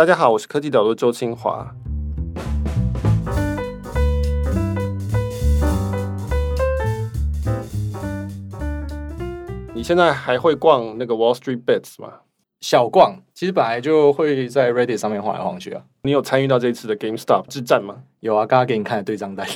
大家好，我是科技导播周清华。你现在还会逛那个 Wall Street Bets 吗？小逛，其实本来就会在 Reddit 上面晃来晃去啊。你有参与到这一次的 GameStop 之战吗？有啊，刚刚给你看的对账单，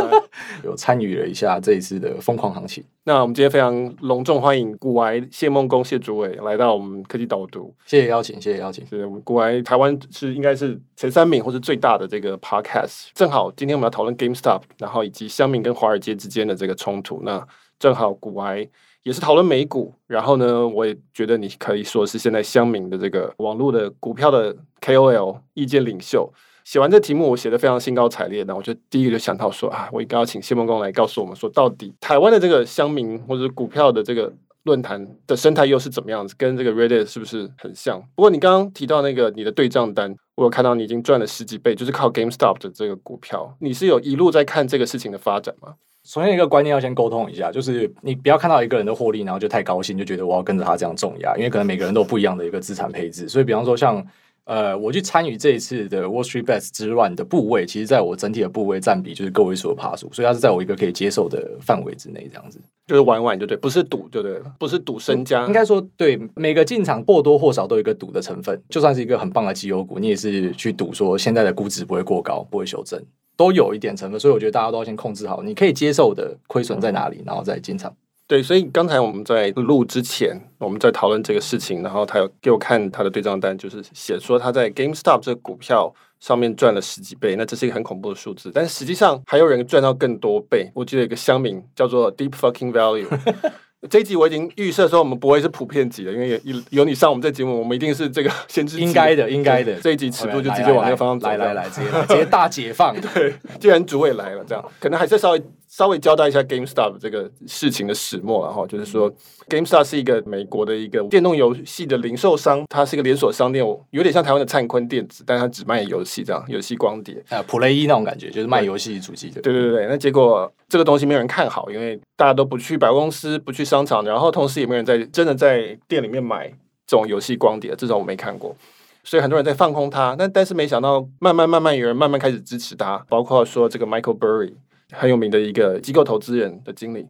有参与了一下这一次的疯狂行情。那我们今天非常隆重欢迎古癌谢孟恭谢主委来到我们科技导读，谢谢邀请，谢谢邀请。是股癌台湾是应该是前三名或是最大的这个 Podcast。正好今天我们要讨论 GameStop，然后以及香民跟华尔街之间的这个冲突。那正好古癌。也是讨论美股，然后呢，我也觉得你可以说是现在乡民的这个网络的股票的 KOL 意见领袖。写完这题目，我写的非常兴高采烈。那我就第一个就想到说啊，我应该要请谢孟恭来告诉我们说，到底台湾的这个乡民或者股票的这个论坛的生态又是怎么样子，跟这个 Reddit 是不是很像？不过你刚刚提到那个你的对账单，我有看到你已经赚了十几倍，就是靠 GameStop 的这个股票，你是有一路在看这个事情的发展吗？首先，一个观念要先沟通一下，就是你不要看到一个人的获利，然后就太高兴，就觉得我要跟着他这样重压，因为可能每个人都有不一样的一个资产配置。所以，比方说像呃，我去参与这一次的 Wall Street Bets 之乱的部位，其实在我整体的部位占比就是个位数的爬数，所以它是在我一个可以接受的范围之内，这样子就是玩玩就对，不是赌就对了，不是赌身家。应该说，对每个进场或多或少都有一个赌的成分，就算是一个很棒的绩优股，你也是去赌说现在的估值不会过高，不会修正。都有一点成分，所以我觉得大家都要先控制好，你可以接受的亏损在哪里，然后再进场。对，所以刚才我们在录之前，我们在讨论这个事情，然后他有给我看他的对账单，就是写说他在 GameStop 这个股票上面赚了十几倍，那这是一个很恐怖的数字，但实际上还有人赚到更多倍。我记得有一个乡民叫做 Deep Fucking Value。这一集我已经预设说我们不会是普遍级的，因为有有你上我们这节目，我们一定是这个 先知。应该的，应该的。这一集尺度就直接往那个方向走。来来来，直接直接大解放。对，既然主委来了，这样可能还是稍微。稍微交代一下 GameStop 这个事情的始末，然后就是说，GameStop 是一个美国的一个电动游戏的零售商，它是一个连锁商店，有点像台湾的灿坤电子，但它只卖游戏这样，游戏光碟啊，Play 那种感觉，就是卖游戏主机的。对对对对，那结果这个东西没有人看好，因为大家都不去百货公司，不去商场，然后同时也没有人在真的在店里面买这种游戏光碟，这种我没看过，所以很多人在放空它。但但是没想到，慢慢慢慢有人慢慢开始支持它，包括说这个 Michael Burry。很有名的一个机构投资人的经理，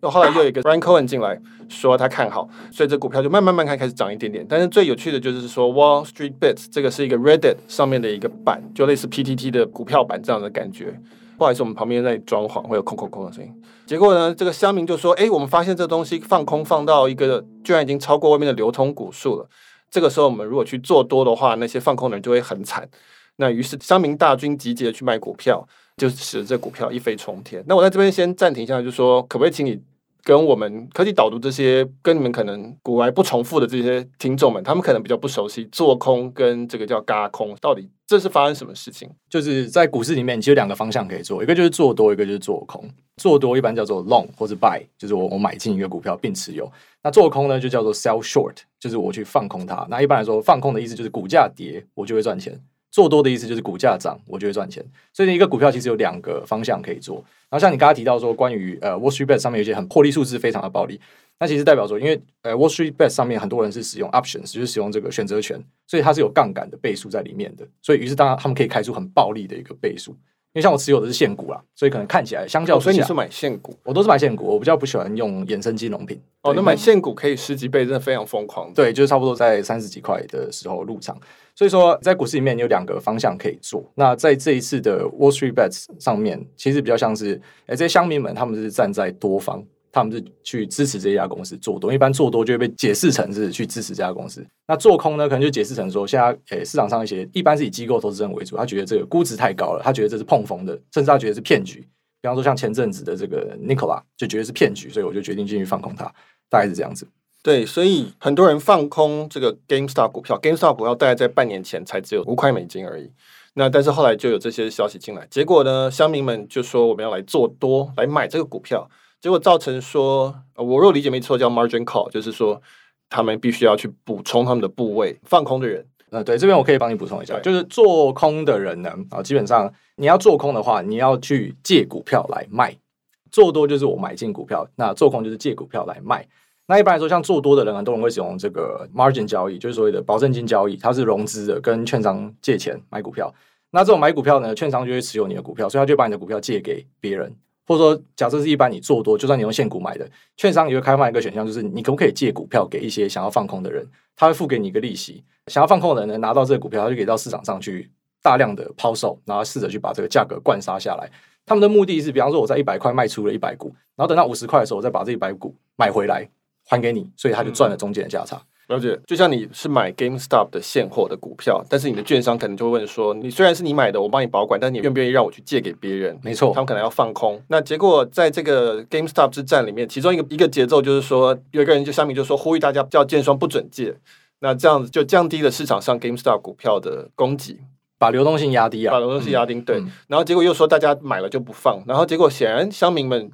那后来又有一个 Brian Cohen 进来说他看好，所以这股票就慢慢慢开开始涨一点点。但是最有趣的就是说 Wall Street Bets 这个是一个 Reddit 上面的一个版，就类似 PTT 的股票版这样的感觉。不好意思，我们旁边在装潢，会有空空空的声音。结果呢，这个乡民就说：“哎，我们发现这东西放空放到一个居然已经超过外面的流通股数了。这个时候我们如果去做多的话，那些放空的人就会很惨。那于是乡民大军集结去卖股票。”就使得这股票一飞冲天。那我在这边先暂停一下，就说可不可以请你跟我们科技导读这些跟你们可能股癌不重复的这些听众们，他们可能比较不熟悉做空跟这个叫嘎空，到底这是发生什么事情？就是在股市里面，其实两个方向可以做，一个就是做多，一个就是做空。做多一般叫做 long 或者 buy，就是我我买进一个股票并持有。那做空呢，就叫做 sell short，就是我去放空它。那一般来说，放空的意思就是股价跌，我就会赚钱。做多的意思就是股价涨，我就会赚钱。所以呢，一个股票其实有两个方向可以做。然后像你刚刚提到说，关于呃 Wall Street Bet 上面有一些很破利数字非常的暴利，那其实代表说，因为呃 Wall Street Bet 上面很多人是使用 options，就是使用这个选择权，所以它是有杠杆的倍数在里面的。所以于是当然他们可以开出很暴利的一个倍数。因为像我持有的是现股啦，所以可能看起来相较，所以你是买现股，我都是买现股，我比较不喜欢用衍生金融品。哦，那买现股可以十几倍，真的非常疯狂。对，就是差不多在三十几块的时候入场。所以说，在股市里面有两个方向可以做。那在这一次的 Wall Street Bets 上面，其实比较像是，哎，这些乡民们他们是站在多方。他们是去支持这家公司做多，一般做多就会被解释成是去支持这家公司。那做空呢，可能就解释成说，现在诶市场上一些一般是以机构投资人为主，他觉得这个估值太高了，他觉得这是碰风的，甚至他觉得是骗局。比方说像前阵子的这个 Nikola 就觉得是骗局，所以我就决定进去放空它，大概是这样子。对，所以很多人放空这个 GameStop 股票，GameStop 股票大概在半年前才只有五块美金而已。那但是后来就有这些消息进来，结果呢，乡民们就说我们要来做多，来买这个股票。结果造成说，我若理解没错，叫 margin call，就是说他们必须要去补充他们的部位。放空的人，呃，对，这边我可以帮你补充一下，就是做空的人呢，啊，基本上你要做空的话，你要去借股票来卖；做多就是我买进股票，那做空就是借股票来卖。那一般来说，像做多的人，很多人会使用这个 margin 交易，就是所谓的保证金交易，它是融资的，跟券商借钱买股票。那这种买股票呢，券商就会持有你的股票，所以他就把你的股票借给别人，或者说，假设是一般你做多，就算你用现股买的，券商也会开放一个选项，就是你可不可以借股票给一些想要放空的人，他会付给你一个利息，想要放空的人呢，拿到这个股票，他就可以到市场上去大量的抛售，然后试着去把这个价格灌杀下来。他们的目的是，比方说我在一百块卖出了一百股，然后等到五十块的时候，我再把这一百股买回来还给你，所以他就赚了中间的价差。了解，就像你是买 GameStop 的现货的股票，但是你的券商可能就会问说，你虽然是你买的，我帮你保管，但你愿不愿意让我去借给别人？没错，他们可能要放空。那结果在这个 GameStop 之战里面，其中一个一个节奏就是说，有一个人就上面就说呼吁大家叫券商不准借，那这样子就降低了市场上 GameStop 股票的供给。把流动性压低啊，把流动性压低，嗯、对、嗯。然后结果又说大家买了就不放，然后结果显然乡民们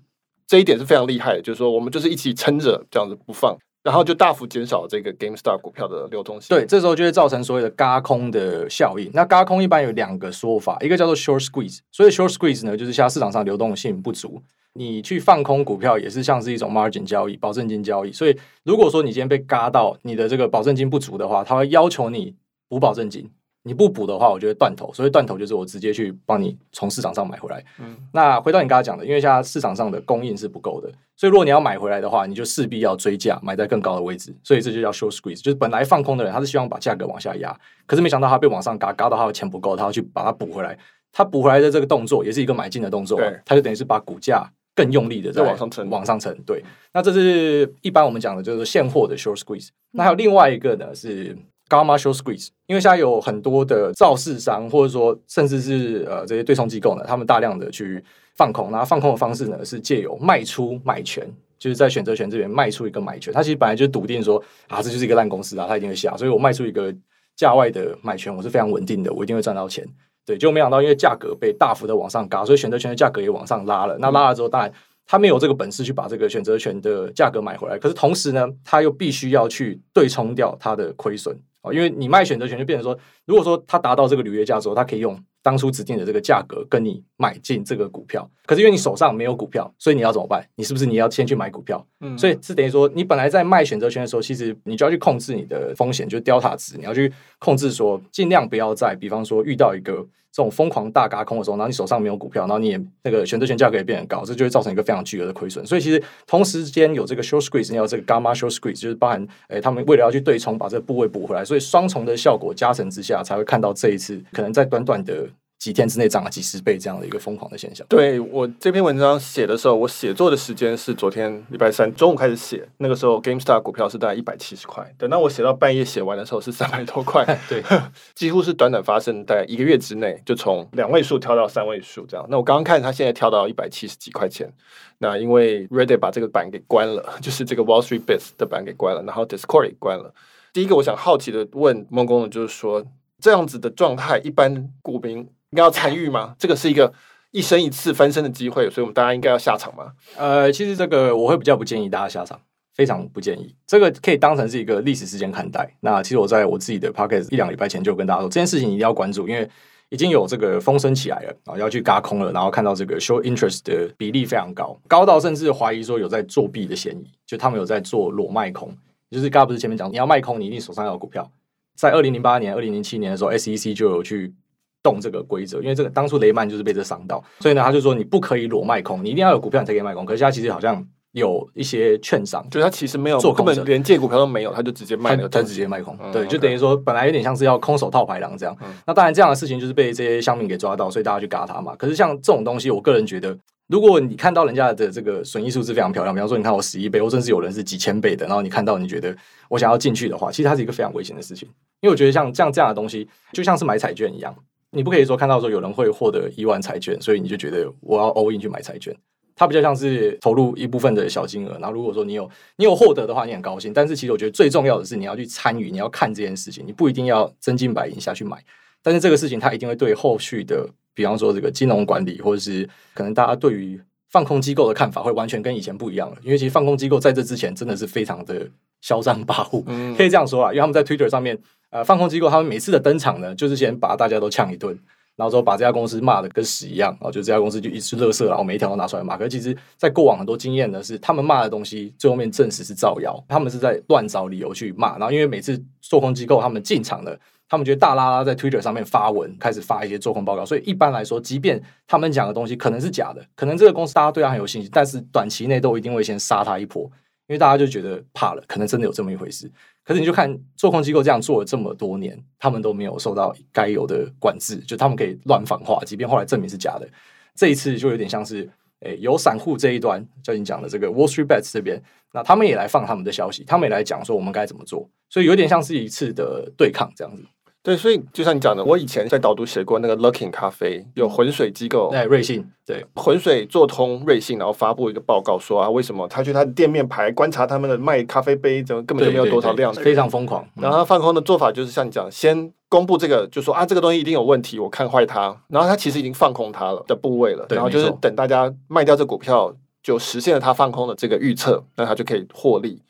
这一点是非常厉害的，就是说我们就是一起撑着这样子不放，然后就大幅减少这个 Gamestar 股票的流动性。对，这时候就会造成所谓的嘎空的效应。那嘎空一般有两个说法，一个叫做 short squeeze，所以 short squeeze 呢，就是现在市场上流动性不足，你去放空股票也是像是一种 margin 交易、保证金交易。所以如果说你今天被嘎到你的这个保证金不足的话，他会要求你补保证金。你不补的话，我就会断头。所以断头就是我直接去帮你从市场上买回来。嗯，那回到你刚才讲的，因为现在市场上的供应是不够的，所以如果你要买回来的话，你就势必要追价，买在更高的位置。所以这就叫 short squeeze，就是本来放空的人，他是希望把价格往下压，可是没想到他被往上嘎，嘎到他的钱不够，他要去把它补回来。他补回来的这个动作也是一个买进的动作，对，他就等于是把股价更用力的在往上沉，往上沉。对，那这是一般我们讲的就是现货的 short squeeze。那还有另外一个呢是。Gamma short squeeze，因为现在有很多的造市商，或者说甚至是呃这些对冲机构呢，他们大量的去放空，那放空的方式呢是借由卖出买权，就是在选择权这边卖出一个买权。他其实本来就笃定说啊，这就是一个烂公司啊，他一定会下，所以我卖出一个价外的买权，我是非常稳定的，我一定会赚到钱。对，结果没想到因为价格被大幅的往上嘎，所以选择权的价格也往上拉了。那拉了之后，当然他没有这个本事去把这个选择权的价格买回来，可是同时呢，他又必须要去对冲掉他的亏损。哦，因为你卖选择权就变成说，如果说他达到这个履约价之后，他可以用当初指定的这个价格跟你买进这个股票。可是因为你手上没有股票，所以你要怎么办？你是不是你要先去买股票？嗯，所以是等于说，你本来在卖选择权的时候，其实你就要去控制你的风险，就是 delta 值，你要去控制说，尽量不要在，比方说遇到一个。这种疯狂大嘎空的时候，然后你手上没有股票，然后你也那个选择权价格也变很高，这就会造成一个非常巨额的亏损。所以其实同时间有这个 short squeeze，你要这个 gamma short squeeze，就是包含诶、他们为了要去对冲，把这个部位补回来，所以双重的效果加成之下，才会看到这一次可能在短短的。几天之内涨了几十倍，这样的一个疯狂的现象。对，我这篇文章写的时候，我写作的时间是昨天礼拜三中午开始写，那个时候 GameStop 股票是大概一百七十块，等到我写到半夜写完的时候是三百多块，对，几乎是短短发生在一个月之内，就从两位数跳到三位数这样。那我刚刚看它现在跳到一百七十几块钱，那因为 Reddit 把这个板给关了，就是这个 Wall Street Bets 的板给关了，然后 Discord 也关了。第一个我想好奇的问孟工的就是说，这样子的状态，一般股民。应该要参与吗？这个是一个一生一次翻身的机会，所以我们大家应该要下场吗？呃，其实这个我会比较不建议大家下场，非常不建议。这个可以当成是一个历史事件看待。那其实我在我自己的 podcast 一两礼拜前就跟大家说，这件事情一定要关注，因为已经有这个风声起来了，然后要去嘎空了，然后看到这个 show interest 的比例非常高，高到甚至怀疑说有在作弊的嫌疑，就他们有在做裸卖空，就是刚刚不是前面讲你要卖空，你一定手上要有股票。在二零零八年、二零零七年的时候，SEC 就有去。动这个规则，因为这个当初雷曼就是被这伤到，所以呢，他就说你不可以裸卖空，你一定要有股票你才可以卖空。可是他其实好像有一些券商，就是他其实没有做空，根本连借股票都没有，他就直接卖了，他直接卖空。嗯、对，就等于说本来有点像是要空手套白狼这样。嗯、那当然这样的事情就是被这些乡民给抓到，所以大家去嘎他嘛。可是像这种东西，我个人觉得，如果你看到人家的这个损益数字非常漂亮，比方说你看我十一倍，或甚至有人是几千倍的，然后你看到你觉得我想要进去的话，其实它是一个非常危险的事情，因为我觉得像这样这样的东西，就像是买彩券一样。你不可以说看到说有人会获得一万彩券，所以你就觉得我要 all in 去买彩券。它比较像是投入一部分的小金额，然后如果说你有你有获得的话，你很高兴。但是其实我觉得最重要的是你要去参与，你要看这件事情，你不一定要真金白银下去买。但是这个事情它一定会对后续的，比方说这个金融管理，或者是可能大家对于放空机构的看法会完全跟以前不一样了。因为其实放空机构在这之前真的是非常的嚣张跋扈，可以这样说啊，因为他们在 Twitter 上面。呃，放空机构他们每次的登场呢，就是先把大家都呛一顿，然后之后把这家公司骂的跟屎一样，然后就这家公司就一直垃圾，然后每一条都拿出来骂。可是其实，在过往很多经验呢，是他们骂的东西，最后面证实是造谣，他们是在乱找理由去骂。然后因为每次做空机构他们进场了，他们觉得大拉拉在 Twitter 上面发文，开始发一些做空报告，所以一般来说，即便他们讲的东西可能是假的，可能这个公司大家对他很有信心，但是短期内都一定会先杀他一波。因为大家就觉得怕了，可能真的有这么一回事。可是你就看做空机构这样做了这么多年，他们都没有受到该有的管制，就他们可以乱放话，即便后来证明是假的。这一次就有点像是，诶，有散户这一端，就你讲的这个 Wall Street Bets 这边，那他们也来放他们的消息，他们也来讲说我们该怎么做，所以有点像是一次的对抗这样子。对，所以就像你讲的，我以前在导读写过那个 Luckin 咖啡，有浑水机构，哎，瑞信，对，浑水做通瑞信，然后发布一个报告说啊，为什么他去他的店面排观察他们的卖咖啡杯，怎么根本就没有多少量，非常疯狂。然后他放空的做法就是像你讲，先公布这个，就说啊，这个东西一定有问题，我看坏它，然后他其实已经放空它了的部位了，然后就是等大家卖掉这股票，就实现了他放空的这个预测，那他就可以获利。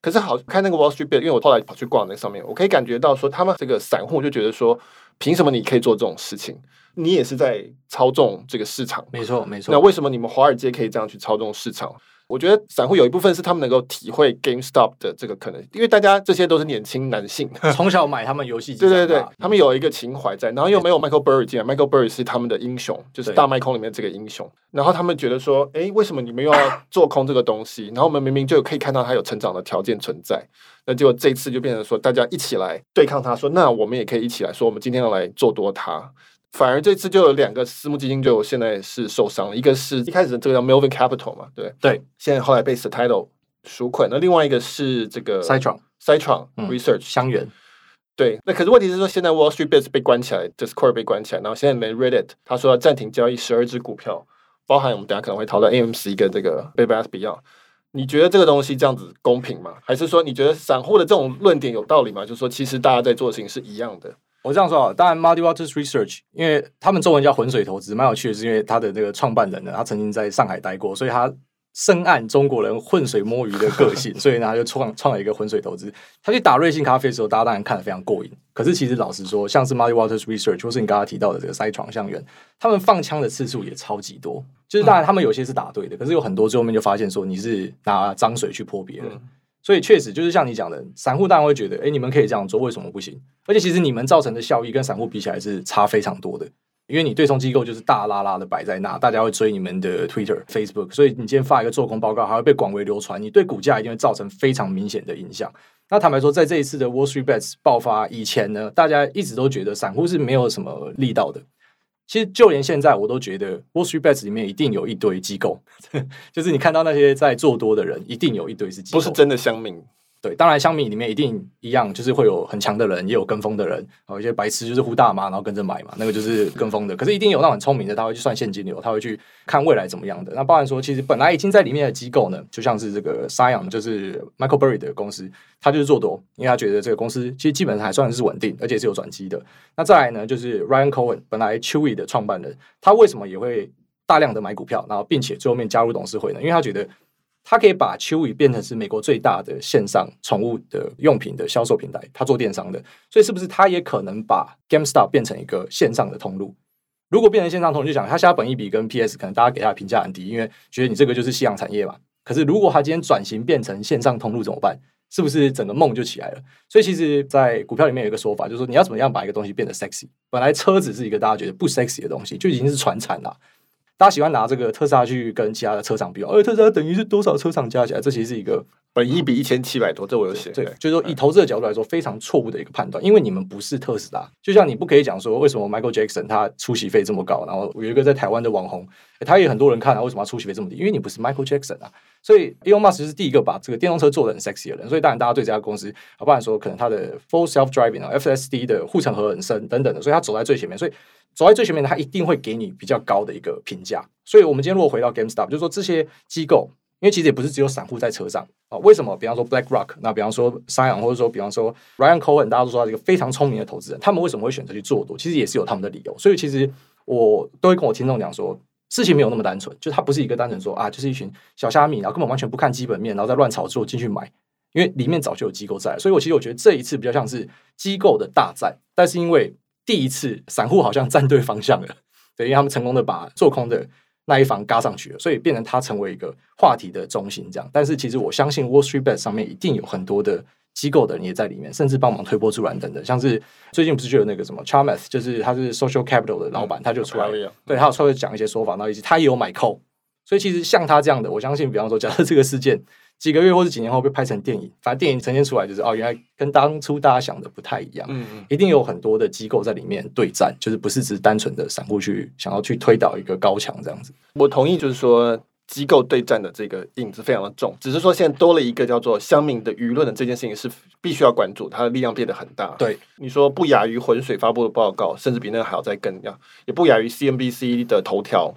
可是好看那个 Wall Street Bet，因为我后来跑去逛那上面，我可以感觉到说，他们这个散户就觉得说，凭什么你可以做这种事情？你也是在操纵这个市场。没错，没错。那为什么你们华尔街可以这样去操纵市场？我觉得散户有一部分是他们能够体会 GameStop 的这个可能，因为大家这些都是年轻男性，从小买他们游戏机，对对对，他们有一个情怀在，然后又没有 Michael Burry 进来，Michael Burry 是他们的英雄，就是大卖空里面这个英雄，然后他们觉得说，哎，为什么你们又要做空这个东西？然后我们明明就可以看到它有成长的条件存在，那结果这次就变成说，大家一起来对抗它，说那我们也可以一起来说，我们今天要来做多它。反而这次就有两个私募基金，就现在是受伤了。一个是一开始这个叫 Melvin Capital 嘛，对对，现在后来被 Citadel 赎款。那另外一个是这个 Citron Citron Research 香源。对，那可是问题是说，现在 Wall Street Bets 被关起来，Discord 被关起来，然后现在连 Reddit 他说要暂停交易十二只股票，包含我们等下可能会讨论 AMC 跟这个 Bed Bath Beyond。你觉得这个东西这样子公平吗？还是说你觉得散户的这种论点有道理吗？就是说，其实大家在做的事情是一样的。我这样说啊，当然，Muddy Waters Research，因为他们中文叫浑水投资，蛮有趣的，是因为他的这个创办人呢，他曾经在上海待过，所以他深谙中国人浑水摸鱼的个性，所以呢，他就创创了一个浑水投资。他去打瑞幸咖啡的时候，大家当然看得非常过瘾。可是其实老实说，像是 Muddy Waters Research，或是你刚刚提到的这个 Citron 香櫞，他们放枪的次数也超级多。就是当然，他们有些是打对的，可是有很多最后面就发现说你是拿脏水去泼别人。嗯所以确实就是像你讲的，散户当然会觉得，哎，你们可以这样做，为什么不行？而且其实你们造成的效益跟散户比起来是差非常多的，因为你对冲机构就是大拉拉的摆在那，大家会追你们的 Twitter、Facebook，所以你今天发一个做空报告，还会被广为流传，你对股价一定会造成非常明显的影响。那坦白说，在这一次的 Wall Street Bets 爆发以前呢，大家一直都觉得散户是没有什么力道的。其实就连现在，我都觉得 Wall Street Bets 里面一定有一堆机构，就是你看到那些在做多的人，一定有一堆是机构，不是真的乡民。对，当然，香米里面一定一样，就是会有很强的人，也有跟风的人，有一些白痴就是呼大妈，然后跟着买嘛，那个就是跟风的。可是，一定有那很聪明的，他会去算现金流，他会去看未来怎么样的。那包含说，其实本来已经在里面的机构呢，就像是这个 Scion，就是 Michael Burry 的公司，他就是做多，因为他觉得这个公司其实基本上还算是稳定，而且是有转机的。那再来呢，就是 Ryan Cohen，本来 Chewy 的创办人，他为什么也会大量的买股票，然后并且最后面加入董事会呢？因为他觉得。他可以把 Chewy 变成是美国最大的线上宠物的用品的销售平台，他做电商的，所以是不是他也可能把 GameStop 变成一个线上的通路？如果变成线上通路，就想他现在本益比跟 PS 可能大家给他的评价很低，因为觉得你这个就是夕阳产业嘛。可是如果他今天转型变成线上通路怎么办？是不是整个梦就起来了？所以其实，在股票里面有一个说法，就是说你要怎么样把一个东西变得 sexy。本来车子是一个大家觉得不 sexy 的东西，就已经是传产了。大家喜欢拿这个特斯拉去跟其他的车厂比，而特斯拉等于是多少车厂加起来？这其实是一个本一比一千七百多，这我有写。对，就是说以投资的角度来说，非常错误的一个判断，因为你们不是特斯拉。就像你不可以讲说，为什么 Michael Jackson 他出席费这么高，然后有一个在台湾的网红，他也很多人看啊，为什么他出席费这么低？因为你不是 Michael Jackson 啊。所以 Elon Musk 是第一个把这个电动车做的很 sexy 的人，所以当然大家对这家公司，啊，不然说可能他的 Full Self Driving 啊，FSD 的护城河很深等等的，所以他走在最前面，所以。走在最前面的，他一定会给你比较高的一个评价。所以，我们今天如果回到 GameStop，就是说这些机构，因为其实也不是只有散户在车上啊。为什么？比方说 BlackRock，那比方说 s i o n 或者说比方说 Ryan Cohen，大家都说他是一个非常聪明的投资人，他们为什么会选择去做多？其实也是有他们的理由。所以，其实我都会跟我听众讲说，事情没有那么单纯，就他不是一个单纯说啊，就是一群小虾米，然后根本完全不看基本面，然后再乱炒作进去买，因为里面早就有机构在。所以我其实我觉得这一次比较像是机构的大战，但是因为第一次散户好像站对方向了，对，因为他们成功的把做空的那一方嘎上去了，所以变成他成为一个话题的中心。这样，但是其实我相信 Wall Street Bet 上面一定有很多的机构的人也在里面，甚至帮忙推波助澜等等。像是最近不是就有那个什么 Chamath，就是他是 Social Capital 的老板，嗯、他就出来，嗯、对他有稍微讲一些说法，然后以及他也有买 call。所以其实像他这样的，我相信，比方说，假设这个事件几个月或者几年后被拍成电影，反正电影呈现出来就是哦，原来跟当初大家想的不太一样。嗯嗯，一定有很多的机构在里面对战，就是不是只是单纯的散户去想要去推倒一个高墙这样子。我同意，就是说机构对战的这个影子非常的重，只是说现在多了一个叫做乡民的舆论的这件事情是必须要关注，它的力量变得很大。对，你说不亚于浑水发布的报告，甚至比那个还要再更要，也不亚于 CNBC 的头条。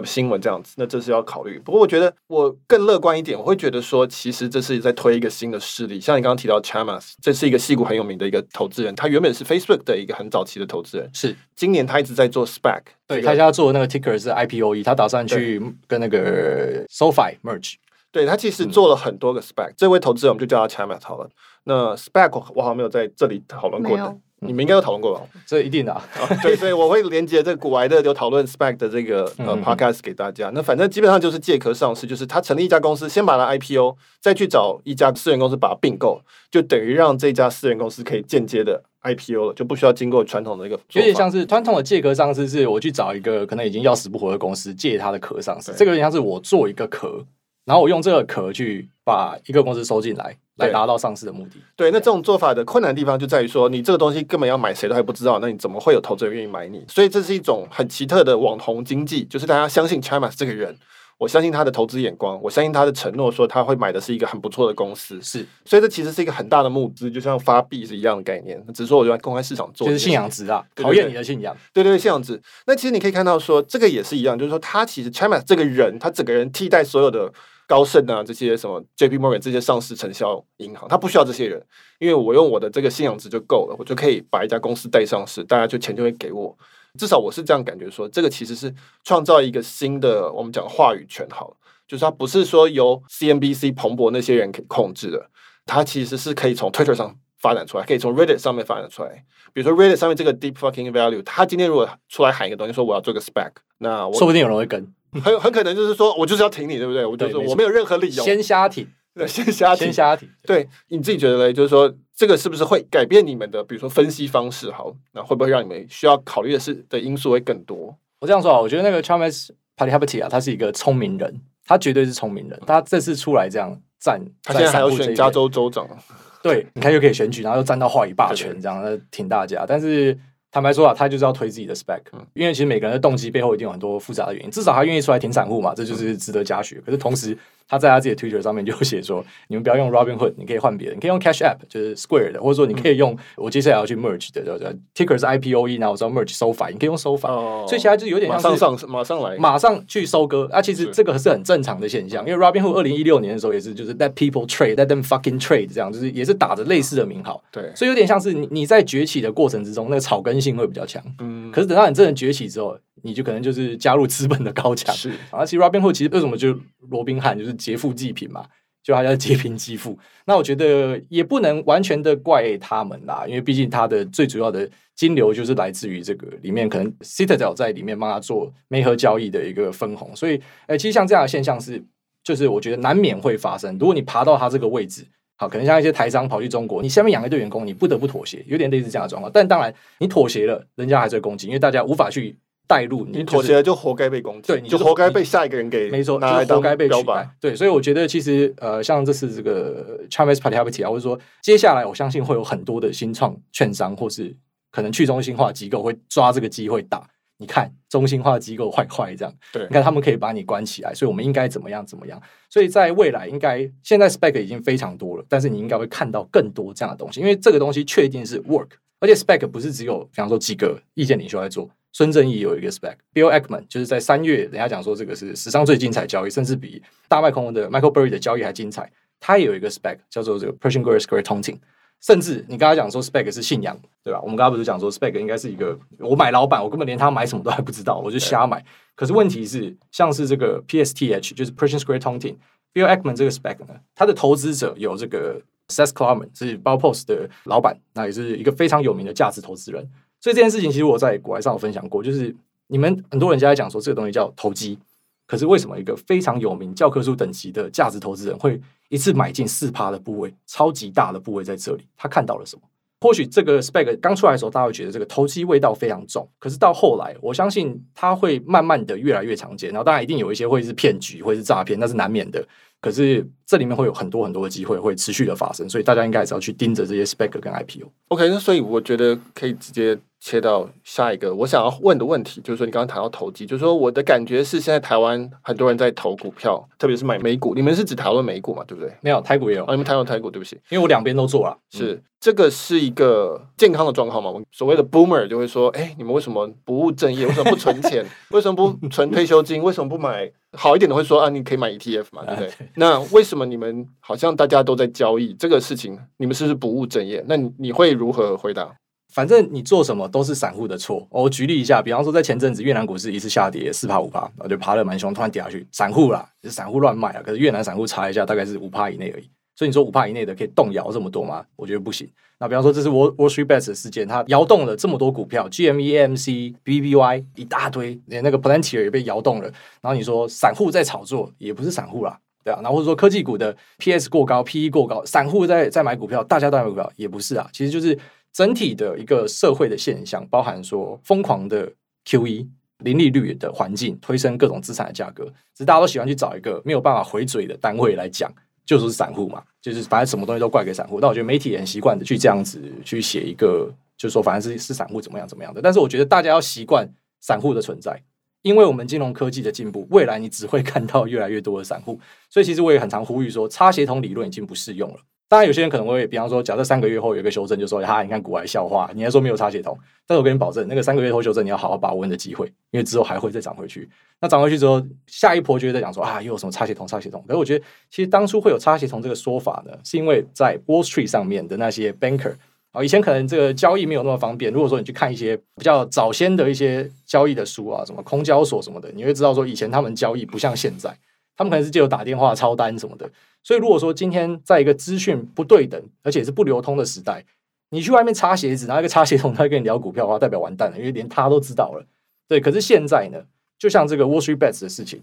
的新闻这样子，那这是要考虑。不过我觉得我更乐观一点，我会觉得说，其实这是在推一个新的势力。像你刚刚提到 Chamath，这是一个戏骨很有名的一个投资人，他原本是 Facebook 的一个很早期的投资人，是今年他一直在做 Spec，对，他现在做的那个 Ticker 是 IPOE，他打算去跟那个 SoFi merge。对，他其实做了很多个 SPAC，嗯，这位投资人我们就叫他 Chamath 好了。那 Spec 我好像没有在这里讨论过的。你们应该有讨论过吧？这一定的、啊啊，对，所以我会连接这古玩的有讨论 spec 的这个呃 podcast 给大家。那反正基本上就是借壳上市，就是他成立一家公司，先把它 IPO，再去找一家私人公司把它并购，就等于让这家私人公司可以间接的 IPO 了，就不需要经过传统的一个。有点像是传统的借壳上市，是我去找一个可能已经要死不活的公司借它的壳上市，这个有点像是我做一个壳。然后我用这个壳去把一个公司收进来，来达到上市的目的。对，那这种做法的困难地方就在于说，你这个东西根本要买谁都还不知道，那你怎么会有投资人愿意买你？所以这是一种很奇特的网红经济，就是大家相信 Chamath 这个人，我相信他的投资眼光，我相信他的承诺，说他会买的是一个很不错的公司。是，所以这其实是一个很大的募资，就像发币是一样的概念。只是说我就在公开市场做，就是信仰值啊，考验你的信仰。对对对，信仰值。那其实你可以看到说，这个也是一样，就是说他其实 Chamath 这个人，他整个人替代所有的。高盛啊，这些什么 J.P. Morgan 这些上市承销银行，他不需要这些人，因为我用我的这个信仰值就够了，我就可以把一家公司带上市，大家就钱就会给我。至少我是这样感觉说，这个其实是创造一个新的我们讲话语权，好了，就是它不是说由 CNBC 彭博那些人可以控制的，它其实是可以从 Twitter 上发展出来，可以从 Reddit 上面发展出来。比如说 Reddit 上面这个 Deep Fucking Value，他今天如果出来喊一个东西，说我要做个 Spec，那我说不定有人会跟。很很可能就是说，我就是要挺你，对不对？我就是我没有任何理由，先瞎挺，对，先瞎挺，先瞎挺。对，你自己觉得嘞？就是说，这个是不是会改变你们的，比如说分析方式？好，那会不会让你们需要考虑的是的因素会更多？我这样说啊，我觉得那个 Chamath Palihapitiya 啊，他是一个聪明人，他绝对是聪明人。他这次出来这样站，他现在还要选加州州长，对，你看又可以选举，然后又站到话语霸权，这样挺大家。但是。坦白说啊，他就是要推自己的 spec，因为其实每个人的动机背后一定有很多复杂的原因。至少他愿意出来挺散户嘛，这就是值得嘉许。可是同时，他在他自己的 Twitter 上面就写说：“你们不要用 Robinhood，你可以换别的，你可以用 Cash App，就是 Square 的，或者说你可以用我接下来要去 Merge 的，叫叫 Ticker 是 IPOE，然后我知道 Merge SoFi，你可以用 SoFi。哦，所以其实就有点像马上上马上来，马上去收割。啊，其实这个是很正常的现象，因为 Robinhood 二零一六年的时候也是，就是 Let people trade，Let them fucking trade，这样就是也是打着类似的名号。对，所以有点像是你你在崛起的过程之中，那个草根性会比较强。嗯，可是等到你真的崛起之后，你就可能就是加入资本的高墙。是，而且 Robinhood 其实为什么就罗宾汉就是劫富济贫嘛？就他要劫贫济富，那我觉得也不能完全的怪他们啦，因为毕竟他的最主要的金流就是来自于这个里面，可能 Citadel 在里面帮他做媒合交易的一个分红，所以，哎，其实像这样的现象是，就是我觉得难免会发生。如果你爬到他这个位置，好，可能像一些台商跑去中国，你下面养一堆员工，你不得不妥协，有点类似这样的状况。但当然，你妥协了，人家还是会攻击，因为大家无法去。带入你妥协了，就活该被攻击，对，你就活该被下一个人给没错，就活该被取代。对，所以我觉得其实呃，像这次这个 Chinese Palihapitiya 啊，或者说接下来我相信会有很多的新创券商或是可能去中心化机构会抓这个机会打。你看中心化机构坏坏这样，对，你看他们可以把你关起来，所以我们应该怎么样怎么样？所以在未来应该现在 spec 已经非常多了，但是你应该会看到更多这样的东西，因为这个东西确定是 work，而且 spec 不是只有比方说几个意见领袖在做。孙正义有一个 spec，Bill Ackman 就是在三月，人家讲说这个是史上最精彩交易，甚至比大麦空的 Michael Burry 的交易还精彩。他也有一个 spec 叫做这个 Pershing Square Tontine，甚至你刚才讲说 spec 是信仰，对吧？我们刚刚不是讲说 spec 应该是一个我买老板，我根本连他买什么都还不知道，我就瞎买。可是问题是，像是这个 PSTH 就是 Pershing Square Tontine，Bill Ackman 这个 spec 呢，他的投资者有这个 Seth Klarman 是 Baupost 的老板，那也是一个非常有名的价值投资人。所以这件事情其实我在国外上有分享过，就是你们很多人家在讲说这个东西叫投机，可是为什么一个非常有名教科书等级的价值投资人会一次买进四趴的部位，超级大的部位在这里？他看到了什么？或许这个 spec 刚出来的时候，大家会觉得这个投机味道非常重。可是到后来，我相信它会慢慢的越来越常见。然后当然一定有一些会是骗局，会是诈骗，那是难免的。可是这里面会有很多很多的机会会持续的发生，所以大家应该还是要去盯着这些 spec 跟 IPO。OK，那所以我觉得可以直接。切到下一个，我想要问的问题就是说，你刚刚谈到投机，就是说我的感觉是，现在台湾很多人在投股票，特别是买美股。你们是只讨论美股嘛？对不对？没有台股也有。哦，你们谈到台股，对不起，因为我两边都做了。是、嗯、这个是一个健康的状况嘛？我？所谓的 boomer 就会说，哎，你们为什么不务正业？为什么不存钱？为什么不存退休金？为什么不买好一点的？会说啊，你可以买 ETF 嘛，对不对？那为什那么你们好像大家都在交易这个事情？你们是不是不务正业？那你你会如何回答？反正你做什么都是散户的错。我举例一下，比方说在前阵子越南股市一次下跌四趴五趴，然后就爬得蛮凶，突然跌下去，散户啦，就是散户乱卖啊。可是越南散户查一下，大概是五趴以内而已。所以你说五趴以内的可以动摇这么多吗？我觉得不行。那比方说这是 Wall Wall Street Bets 的事件，它摇动了这么多股票，GME、M、C、B、B、Y 一大堆，连那个 Plantier 也被摇动了。然后你说散户在炒作，也不是散户啦，对啊。然后或者说科技股的 PS 过高，PE 过高，散户在在买股票，大家都在买股票，也不是啊。其实就是。整体的一个社会的现象，包含说疯狂的 QE、零利率的环境，推升各种资产的价格，只是大家都喜欢去找一个没有办法回嘴的单位来讲，就是散户嘛，就是反正什么东西都怪给散户。但我觉得媒体也很习惯的去这样子去写一个，就是说反正是是散户怎么样怎么样的。但是我觉得大家要习惯散户的存在，因为我们金融科技的进步，未来你只会看到越来越多的散户。所以其实我也很常呼吁说，差协同理论已经不适用了。当然，有些人可能会，比方说，假设三个月后有一个修正，就说哈，你看股癌笑话，你还说没有差协同，但是我跟你保证，那个三个月后修正，你要好好把握你的机会，因为之后还会再涨回去。那涨回去之后，下一波就会再讲说啊，又有什么差协同、差协同。可是我觉得，其实当初会有差协同这个说法呢，是因为在 Wall Street 上面的那些 banker 啊，以前可能这个交易没有那么方便。如果说你去看一些比较早先的一些交易的书啊，什么空交所什么的，你会知道说，以前他们交易不像现在。他们可能是借由打电话抄单什么的，所以如果说今天在一个资讯不对等，而且是不流通的时代，你去外面擦鞋子，然后一个擦鞋桶他跟你聊股票的话，代表完蛋了，因为连他都知道了。对，可是现在呢，就像这个 Wall Street Bets 的事情，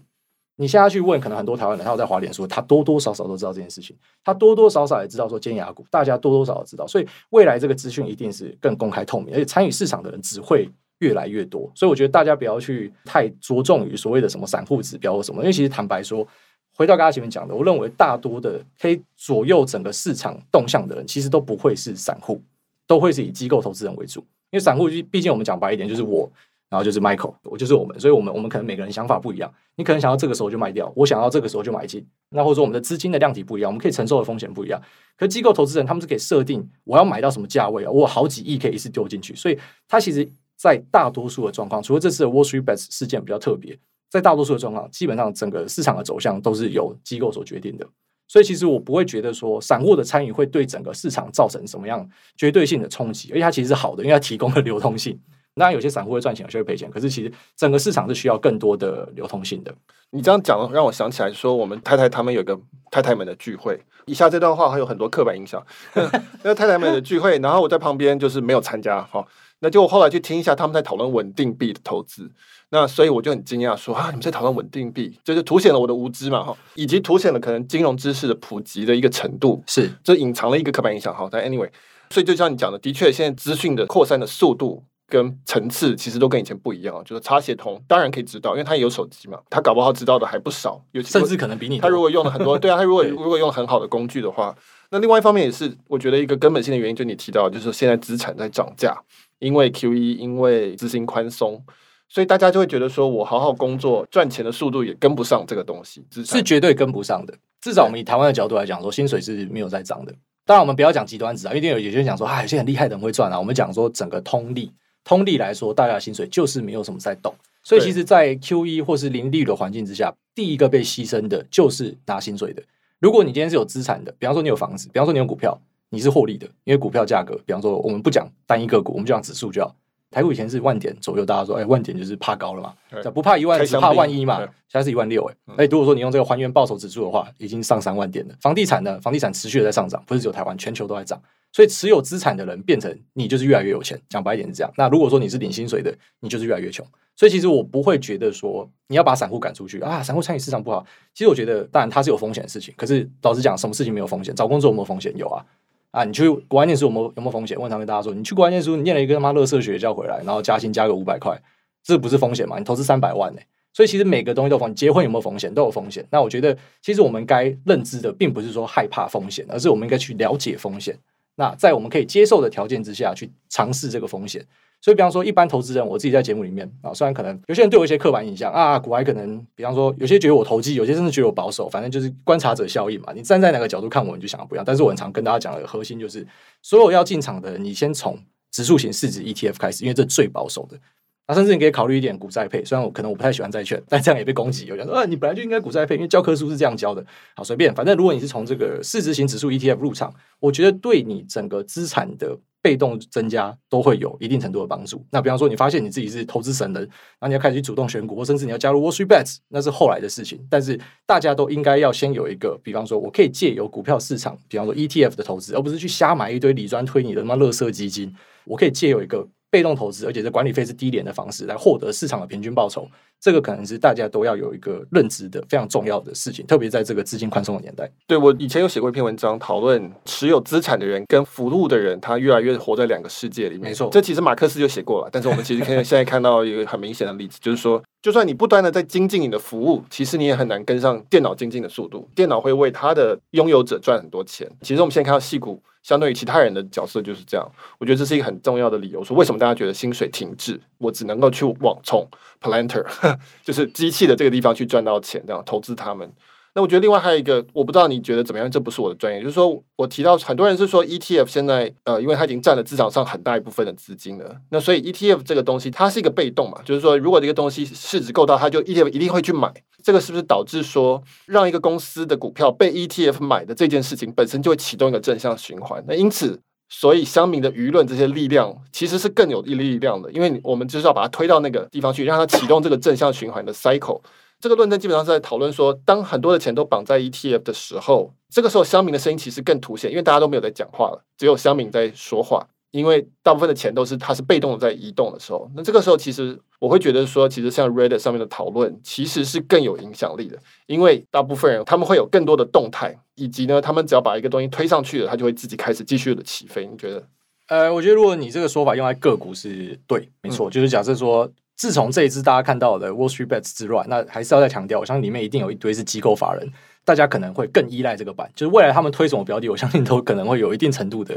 你现在去问，可能很多台湾人他有在华脸书，他多多少少都知道这件事情，他多多少少也知道说尖牙股，大家多多少少知道，所以未来这个资讯一定是更公开透明，而且参与市场的人只会。越来越多，所以我觉得大家不要去太着重于所谓的什么散户指标或什么，因为其实坦白说，回到刚刚前面讲的，我认为大多的可以左右整个市场动向的人，其实都不会是散户，都会是以机构投资人为主。因为散户毕竟我们讲白一点，就是我，然后就是 Michael，我就是我们，所以我们我们可能每个人想法不一样。你可能想要这个时候就卖掉，我想要这个时候就买进，那或者说我们的资金的量体不一样，我们可以承受的风险不一样。可是机构投资人他们是可以设定我要买到什么价位啊，我好几亿可以一次丢进去，所以它其实。在大多数的状况，除了这次的 Wall Street Bets 事件比较特别，在大多数的状况，基本上整个市场的走向都是由机构所决定的。所以，其实我不会觉得说散户的参与会对整个市场造成什么样绝对性的冲击，而且它其实是好的，因为它提供了流通性。那有些散户会赚钱，有些会赔钱，可是其实整个市场是需要更多的流通性的。你这样讲让我想起来说，我们太太他们有个太太们的聚会，以下这段话还有很多刻板印象。那太太们的聚会，然后我在旁边就是没有参加哈。那就我后来去听一下，他们在讨论稳定币的投资，那所以我就很惊讶说啊，你们在讨论稳定币，就是凸显了我的无知嘛哈，以及凸显了可能金融知识的普及的一个程度，是这隐藏了一个刻板印象哈。但 anyway，所以就像你讲的，的确现在资讯的扩散的速度跟层次其实都跟以前不一样，就是差协同当然可以知道，因为他也有手机嘛，他搞不好知道的还不少，甚至可能比你。他如果用了很多，对啊，他如果如果用了很好的工具的话，那另外一方面也是我觉得一个根本性的原因，就你提到，就是现在资产在涨价。因为 QE，因为资金宽松，所以大家就会觉得说，我好好工作赚钱的速度也跟不上这个东西，是绝对跟不上的。至少我们以台湾的角度来讲，说薪水是没有在涨的。当然，我们不要讲极端值啊，因为有有些人讲说，啊，有些很厉害的人会赚啊。我们讲说整个通例，通例来说，大家的薪水就是没有什么在动。所以，其实，在 QE 或是零利率的环境之下，第一个被牺牲的就是拿薪水的。如果你今天是有资产的，比方说你有房子，比方说你有股票。你是获利的，因为股票价格，比方说我们不讲单一个股，我们就讲指数就好。台股以前是万点左右，大家说，哎，万点就是怕高了嘛，不怕一万，只怕万一嘛。现在是一万六，哎，哎，如果说你用这个还原报酬指数的话，已经上三万点了。房地产呢，房地产持续的在上涨，不是只有台湾，全球都在涨。所以持有资产的人变成你就是越来越有钱，讲白一点是这样。那如果说你是领薪水的，你就是越来越穷。所以其实我不会觉得说你要把散户赶出去啊，散户参与市场不好。其实我觉得，当然它是有风险的事情。可是老实讲，什么事情没有风险？找工作有没有风险？有啊。啊，你去国外念书有没有有没有风险？问他们大家说，你去国外念书，你念了一个他妈垃圾学校回来，然后加薪加个五百块，这不是风险吗？你投资三百万呢、所以其实每个东西都有风险，结婚有没有风险？都有风险。那我觉得，其实我们该认知的，并不是说害怕风险，而是我们应该去了解风险。那在我们可以接受的条件之下去尝试这个风险。所以，比方说，一般投资人，我自己在节目里面啊，虽然可能有些人对我一些刻板印象啊，股海可能，比方说，有些觉得我投机，有些甚至觉得我保守，反正就是观察者效应嘛。你站在哪个角度看我，你就想的不一样。但是我很常跟大家讲的核心就是，所有要进场的，你先从指数型市值 ETF 开始，因为这最保守的。甚至你可以考虑一点股债配，虽然我可能我不太喜欢债券，但这样也被攻击。有人说啊，你本来就应该股债配，因为教科书是这样教的。好，随便，反正如果你是从这个市值型指数 ETF 入场，我觉得对你整个资产的。被动增加都会有一定程度的帮助。那比方说，你发现你自己是投资神人，那你要开始去主动选股，或甚至你要加入 Wall Street Bets，那是后来的事情。但是大家都应该要先有一个，比方说，我可以借由股票市场，比方说 ETF 的投资，而不是去瞎买一堆理专推你的他妈垃圾基金。我可以借有一个。被动投资，而且这管理费是低廉的方式来获得市场的平均报酬，这个可能是大家都要有一个认知的非常重要的事情，特别在这个资金宽松的年代。对，我以前有写过一篇文章，讨论持有资产的人跟服务的人，他越来越活在两个世界里面。没错，这其实马克思就写过了，但是我们其实可以 现在看到一个很明显的例子，就是说，就算你不断的在精进你的服务，其实你也很难跟上电脑精进的速度。电脑会为它的拥有者赚很多钱。其实我们现在看到矽谷。相对于其他人的角色就是这样，我觉得这是一个很重要的理由。说为什么大家觉得薪水停滞，我只能够去往从 planter，就是机器的这个地方去赚到钱，这样投资他们。那我觉得另外还有一个，我不知道你觉得怎么样？这不是我的专业，就是说我提到很多人是说 ETF 现在呃，因为它已经占了市场上很大一部分的资金了，那所以 ETF 这个东西它是一个被动嘛，就是说如果这个东西市值够大，它就 ETF 一定会去买。这个是不是导致说让一个公司的股票被 ETF 买的这件事情本身就会启动一个正向循环？那因此，所以乡民的舆论这些力量其实是更有力量的，因为我们就是要把它推到那个地方去，让它启动这个正向循环的 cycle。这个论证基本上是在讨论说，当很多的钱都绑在 ETF 的时候，这个时候乡民的声音其实更凸显，因为大家都没有在讲话了，只有乡民在说话。因为大部分的钱都是它是被动的在移动的时候，那这个时候其实我会觉得说，其实像 Reddit 上面的讨论其实是更有影响力的，因为大部分人他们会有更多的动态，以及呢，他们只要把一个东西推上去了，它就会自己开始继续的起飞。你觉得？呃，我觉得如果你这个说法用在个股是对，没错，嗯、就是假设说。自从这一次大家看到的 Wall Street Bets 之乱，那还是要再强调，我相信里面一定有一堆是机构法人，大家可能会更依赖这个板，就是未来他们推什么标的，我相信都可能会有一定程度的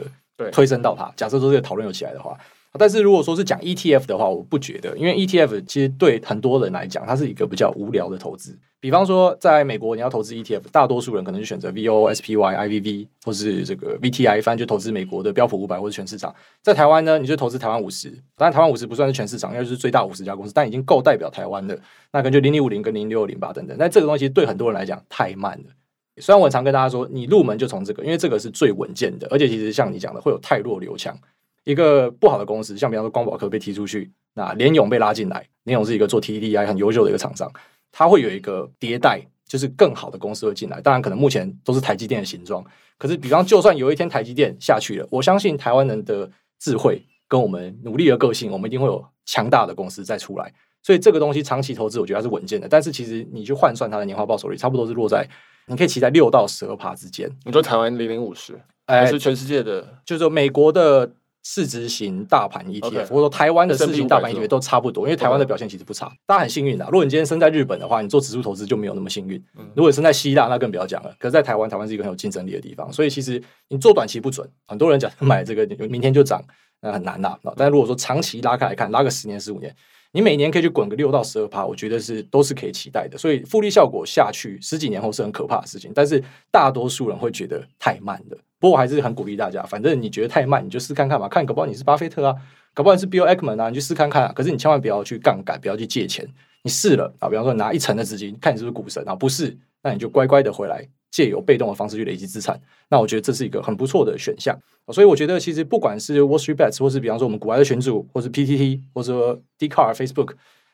推升到它。假设说这个讨论有起来的话。但是如果说是讲 ETF 的话，我不觉得，因为 ETF 其实对很多人来讲，它是一个比较无聊的投资。比方说，在美国你要投资 ETF，大多数人可能就选择 VO SPY、IVV，或是这个 VTI，反正就投资美国的标普五百或者全市场。在台湾呢，你就投资台湾五十，当然台湾五十不算是全市场，因为是最大五十家公司，但已经够代表台湾的。那根据零零五零跟零六零八等等，但这个东西对很多人来讲太慢了。虽然我常跟大家说，你入门就从这个，因为这个是最稳健的，而且其实像你讲的，会有汰弱流强。一个不好的公司，像比方说光宝科被踢出去，那联咏被拉进来，联咏是一个做 TDDI 很优秀的一个厂商，它会有一个迭代，就是更好的公司会进来。当然，可能目前都是台积电的形状，可是比方就算有一天台积电下去了，我相信台湾人的智慧跟我们努力的个性，我们一定会有强大的公司再出来。所以这个东西长期投资，我觉得它是稳健的。但是其实你去换算它的年化报酬率，差不多是落在你可以期待六到十二趴之间。你说台湾零零五十，还是全世界的？就是美国的。市值型大盘 ETF，或者说台湾的市值型大盘 ETF 都差不多，因为台湾的表现其实不差。大家很幸运的，如果你今天生在日本的话，你做指数投资就没有那么幸运。如果生在希腊，那更不要讲了。可是，在台湾，台湾是一个很有竞争力的地方，所以其实你做短期不准。很多人讲买这个 明天就涨，那很难呐。但如果说长期拉开来看，拉个十年、十五年。你每年可以去滚个六到十二趴，我觉得是都是可以期待的。所以复利效果下去十几年后是很可怕的事情，但是大多数人会觉得太慢了。不过我还是很鼓励大家，反正你觉得太慢，你就试看看嘛，看搞不好你是巴菲特啊，搞不好你是 Bill Ackman 啊，你去试看看。可是你千万不要去杠杆，不要去借钱。你试了啊，比方说拿一成的资金，看你是不是股神啊，不是，那你就乖乖的回来。借由被动的方式去累积资产，那我觉得这是一个很不错的选项。所以我觉得其实不管是 Wall Street Bets，或是比方说我们股外的群组，或是 PTT，或者说 d c a r Facebook，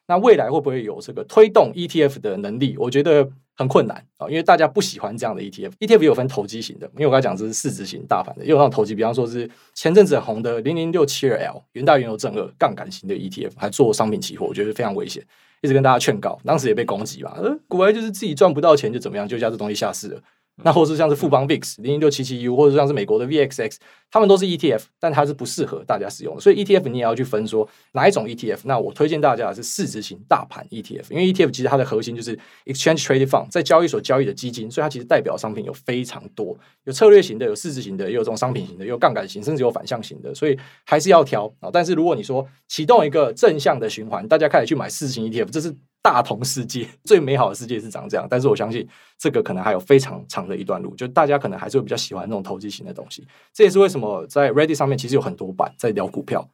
那未来会不会有这个推动 ETF 的能力？我觉得很困难啊，因为大家不喜欢这样的 ETF。ETF 有分投机型的，因为我刚才讲这是市值型大盘的，也有那种投机，比方说是前阵子很红的零零六七二 L 元大原油正二杠杆型的 ETF，还做商品期货，我觉得非常危险，一直跟大家劝告，当时也被攻击吧，呃，股癌就是自己赚不到钱就怎么样，就叫这东西下市了。那或是像是富邦 VIX 零零六七七 U，或者像是美国的 VXX，他们都是 ETF，但它是不适合大家使用的。所以 ETF 你也要去分说哪一种 ETF。那我推荐大家的是市值型大盘 ETF，因为 ETF 其实它的核心就是 Exchange Traded Fund，在交易所交易的基金，所以它其实代表商品有非常多，有策略型的，有市值型的，也有这种商品型的，也有杠杆型，甚至有反向型的，所以还是要挑啊。但是如果你说启动一个正向的循环，大家开始去买市值型 ETF，这是。大同世界 最美好的世界是长这样，但是我相信这个可能还有非常长的一段路，就大家可能还是会比较喜欢那种投机型的东西。这也是为什么在 Ready 上面其实有很多版在聊股票，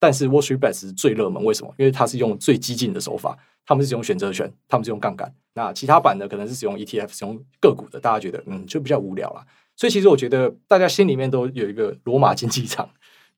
但是 Wall Street Bets 是最热门。为什么？因为它是用最激进的手法，他们是使用选择权，他们是用杠杆。那其他版呢，可能是使用 ETF，使用个股的，大家觉得嗯就比较无聊了。所以其实我觉得大家心里面都有一个罗马竞技场，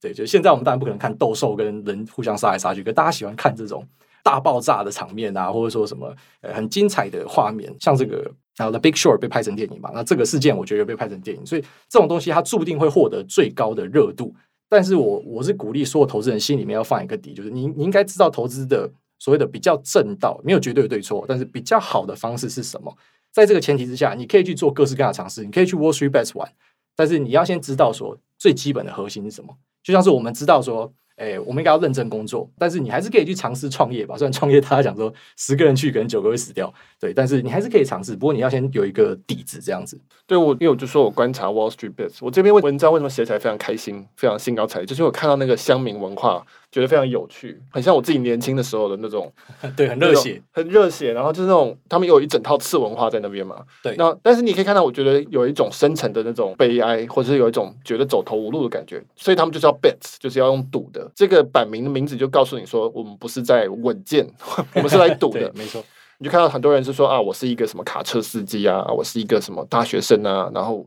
对，就现在我们当然不可能看斗兽跟人互相杀来杀去，可大家喜欢看这种。大爆炸的场面啊，或者说什么呃很精彩的画面，像这个然后《The Big Short》被拍成电影嘛，那这个事件我觉得被拍成电影，所以这种东西它注定会获得最高的热度。但是我我是鼓励所有投资人心里面要放一个底，就是你你应该知道投资的所谓的比较正道，没有绝对的对错，但是比较好的方式是什么？在这个前提之下，你可以去做各式各样的尝试，你可以去 Wall Street Bets 玩，但是你要先知道说最基本的核心是什么，就像是我们知道说。哎、我们应该要认真工作，但是你还是可以去尝试创业吧。虽然创业大家讲说十个人去，可能九个会死掉，对，但是你还是可以尝试。不过你要先有一个底子，这样子。对我，因为我就说我观察 Wall Street Bets，我这篇文章为什么写起来非常开心，非常兴高采烈，就是我看到那个乡民文化。觉得非常有趣，很像我自己年轻的时候的那种，对，很热血，很热血。然后就是那种他们有一整套次文化在那边嘛。对。那但是你可以看到，我觉得有一种深层的那种悲哀，或者是有一种觉得走投无路的感觉。所以他们就是要 bets，就是要用赌的。这个版名的名字就告诉你说，我们不是在稳健，我们是来赌的。没错。你就看到很多人是说啊，我是一个什么卡车司机啊，我是一个什么大学生啊，然后。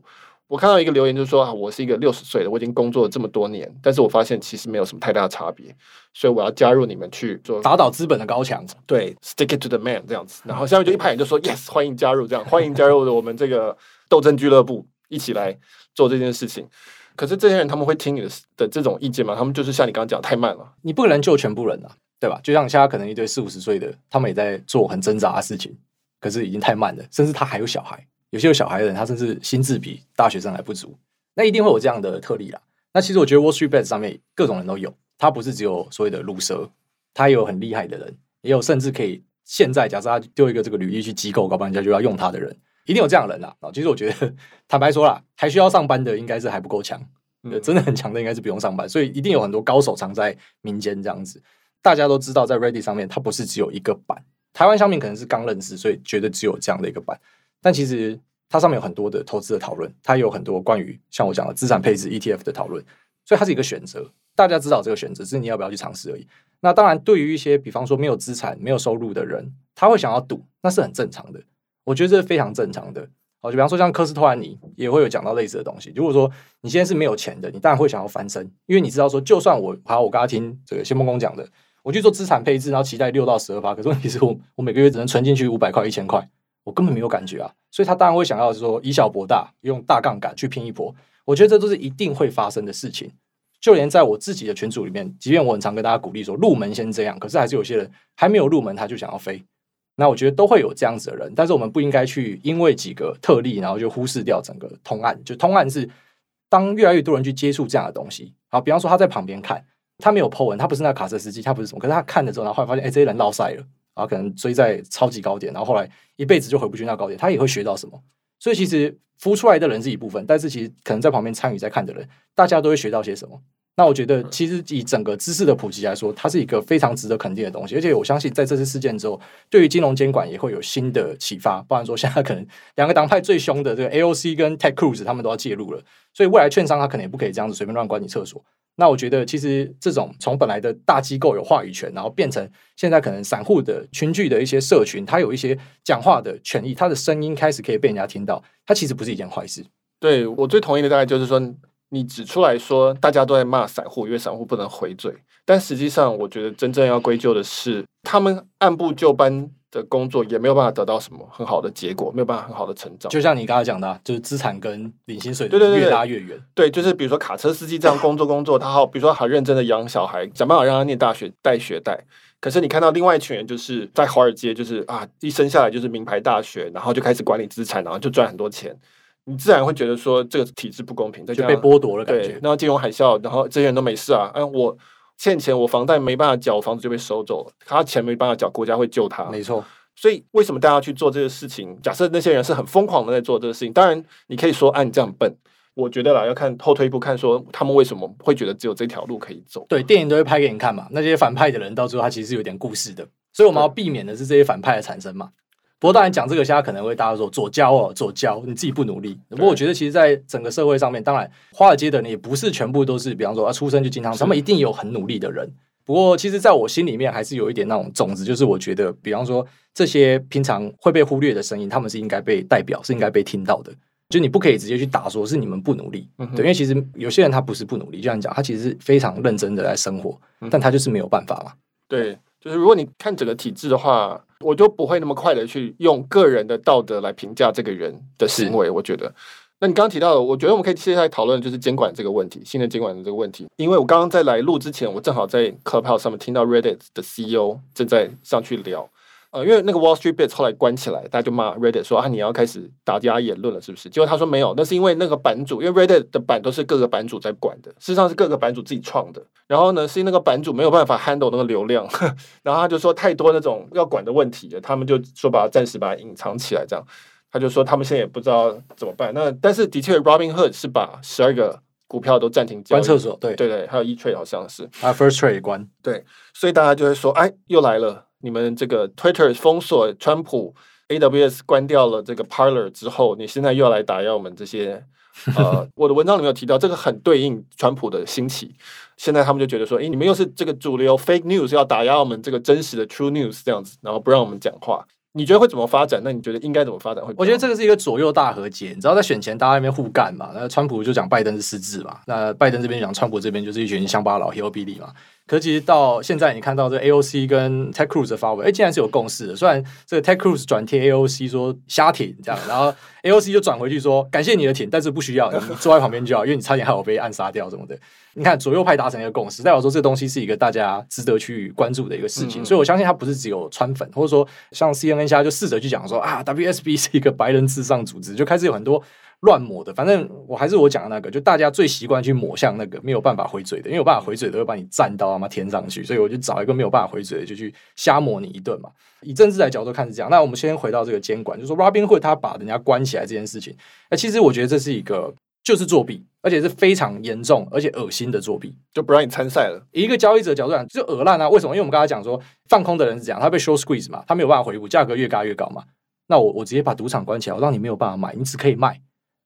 我看到一个留言，就是说啊，我是一个六十岁的，我已经工作了这么多年，但是我发现其实没有什么太大的差别，所以我要加入你们去做打倒资本的高墙，对，stick it to the man 这样子，然后下面就一排人就说 yes，欢迎加入，这样欢迎加入我们这个斗争俱乐部，一起来做这件事情。可是这些人他们会听你的的这种意见吗？他们就是像你刚刚讲，太慢了，你不可能救全部人啊，对吧？就像现在可能一堆四五十岁的，他们也在做很挣扎的事情，可是已经太慢了，甚至他还有小孩。有些有小孩的人，他甚至心智比大学生还不足，那一定会有这样的特例啦。那其实我觉得 Wall Street Bets 上面各种人都有，他不是只有所谓的鲁蛇，他也有很厉害的人，也有甚至可以现在假设他丢一个这个履历去机构，搞不好人家就要用他的人，一定有这样的人啦。啊，其实我觉得 坦白说啦，还需要上班的应该是还不够强，真的很强的应该是不用上班，所以一定有很多高手藏在民间这样子。大家都知道，在 Reddit 上面，它不是只有一个版，台湾乡民可能是刚认识，所以觉得只有这样的一个版。但其实它上面有很多的投资的讨论，它有很多关于像我讲的资产配置 ETF 的讨论，所以它是一个选择。大家知道这个选择，只是你要不要去尝试而已。那当然，对于一些比方说没有资产、没有收入的人，他会想要赌，那是很正常的。我觉得这是非常正常的。好，就比方说像科斯托兰尼也会有讲到类似的东西。如果说你现在是没有钱的，你当然会想要翻身，因为你知道说，就算我好，我刚刚听这个谢孟恭讲的，我去做资产配置，然后期待六到十二趴，可是问题是我我每个月只能存进去五百块、一千块。我根本没有感觉啊，所以他当然会想要说以小博大，用大杠杆去拼一波。我觉得这都是一定会发生的事情。就连在我自己的群组里面，即便我很常跟大家鼓励说入门先这样，可是还是有些人还没有入门他就想要飞。那我觉得都会有这样子的人，但是我们不应该去因为几个特例，然后就忽视掉整个通案。就通案是当越来越多人去接触这样的东西，好，比方说他在旁边看，他没有 po 文，他不是那个卡车司机，他不是什么，可是他看了之后，然后发现，哎，这些人落赛了。然后可能追在超级高点，然后后来一辈子就回不去那高点，他也会学到什么。所以其实孵出来的人是一部分，但是其实可能在旁边参与在看的人，大家都会学到些什么。那我觉得，其实以整个知识的普及来说，它是一个非常值得肯定的东西。而且我相信，在这次事件之后，对于金融监管也会有新的启发。不然说，现在可能两个党派最凶的这个 AOC 跟 Tech Cruz 他们都要介入了，所以未来券商他可能也不可以这样子随便乱关你厕所。那我觉得，其实这种从本来的大机构有话语权，然后变成现在可能散户的群聚的一些社群，它有一些讲话的权益，它的声音开始可以被人家听到，它其实不是一件坏事。对，我最同意的大概就是说，你指出来说大家都在骂散户，因为散户不能回嘴，但实际上我觉得真正要归咎的是他们按部就班的工作也没有办法得到什么很好的结果，没有办法很好的成长。就像你刚才讲的，就是资产跟领薪水对对对越拉越远。对，就是比如说卡车司机这样工作工作，他好，比如说很认真的养小孩，想办法让他念大学带学贷。可是你看到另外一群人，就是在华尔街，就是啊，一生下来就是名牌大学，然后就开始管理资产，然后就赚很多钱。你自然会觉得说这个体制不公平，就被剥夺了感觉。然后金融海啸，然后这些人都没事啊，哎，我欠钱，我房贷没办法缴，房子就被收走了，他钱没办法缴，国家会救他。没错。所以为什么大家去做这个事情？假设那些人是很疯狂的在做这个事情，当然你可以说，啊，你这样笨。我觉得啦，要看后退一步看，说他们为什么会觉得只有这条路可以走。对，电影都会拍给你看嘛。那些反派的人到最后他其实是有点故事的，所以我们要避免的是这些反派的产生嘛。不过当然讲这个，现在可能会大家说左交哦，左交，你自己不努力。不过我觉得，其实，在整个社会上面，当然华尔街的人也不是全部都是，比方说啊，出生就金汤匙，他们一定有很努力的人。不过，其实在我心里面，还是有一点那种种子，就是我觉得，比方说这些平常会被忽略的声音，他们是应该被代表，是应该被听到的。就你不可以直接去打说是你们不努力，对，因为其实有些人他不是不努力，就像讲，他其实是非常认真的在生活，但他就是没有办法嘛。对，就是如果你看整个体制的话。我就不会那么快的去用个人的道德来评价这个人的行为。我觉得，那你刚刚提到的，我觉得我们可以接下来讨论就是监管这个问题，新的监管的这个问题。因为我刚刚在来录之前，我正好在 Clubhouse 上面听到 Reddit 的 CEO 正在上去聊。呃，因为那个 Wall Street Bets 后来关起来，大家就骂 Reddit 说啊，你要开始打压言论了，是不是？结果他说没有，那是因为那个版主，因为 Reddit 的版都是各个版主在管的，事实上是各个版主自己创的。然后呢，是因为那个版主没有办法 handle 那个流量，然后他就说太多那种要管的问题了，他们就说把它暂时把它隐藏起来，这样他就说他们现在也不知道怎么办。那但是的确，Robinhood 是把十二个股票都暂停交易，关厕所，对对对，还有 E Trade 好像是啊，First Trade 关，对，所以大家就会说，哎，又来了。你们这个 Twitter 封锁川普，AWS 关掉了这个 Parler 之后，你现在又要来打压我们这些？呃，我的文章里面有提到，这个很对应川普的兴起。现在他们就觉得说，诶，你们又是这个主流 Fake News 要打压我们这个真实的 True News 这样子，然后不让我们讲话。你觉得会怎么发展？那你觉得应该怎么发展？会？我觉得这个是一个左右大和解。你知道，在选前大家在那边互干嘛？那川普就讲拜登是失智嘛，那拜登这边讲川普这边就是一群乡巴佬 hillbilly 嘛。可是其实到现在，你看到这 AOC 跟 Tech Cruz 的发文，哎，竟然是有共识的。虽然这个 Tech Cruz 转贴 AOC 说瞎挺这样，然后 AOC 就转回去说感谢你的挺，但是不需要，你坐在旁边就好，因为你差点害我被暗杀掉什么的。你看左右派达成一个共识，代表说这个东西是一个大家值得去关注的一个事情，嗯、所以我相信它不是只有川粉，或者说像 CNN 现在就试着去讲说啊，WSB 是一个白人至上组织，就开始有很多乱抹的。反正我还是我讲的那个，就大家最习惯去抹向那个没有办法回嘴的，因为有办法回嘴的会把你站到他妈天上去，所以我就找一个没有办法回嘴的，就去瞎抹你一顿嘛。以政治来角度看是这样，那我们先回到这个监管，就是说 Robinhood 他把人家关起来这件事情，那其实我觉得这是一个。就是作弊，而且是非常严重而且恶心的作弊，就不让你参赛了。以一个交易者角度讲，就恶烂啊！为什么？因为我们刚才讲说，放空的人是这样，他被 short squeeze 嘛，他没有办法回补，价格越嘎越高嘛。那我我直接把赌场关起来，我让你没有办法买，你只可以卖，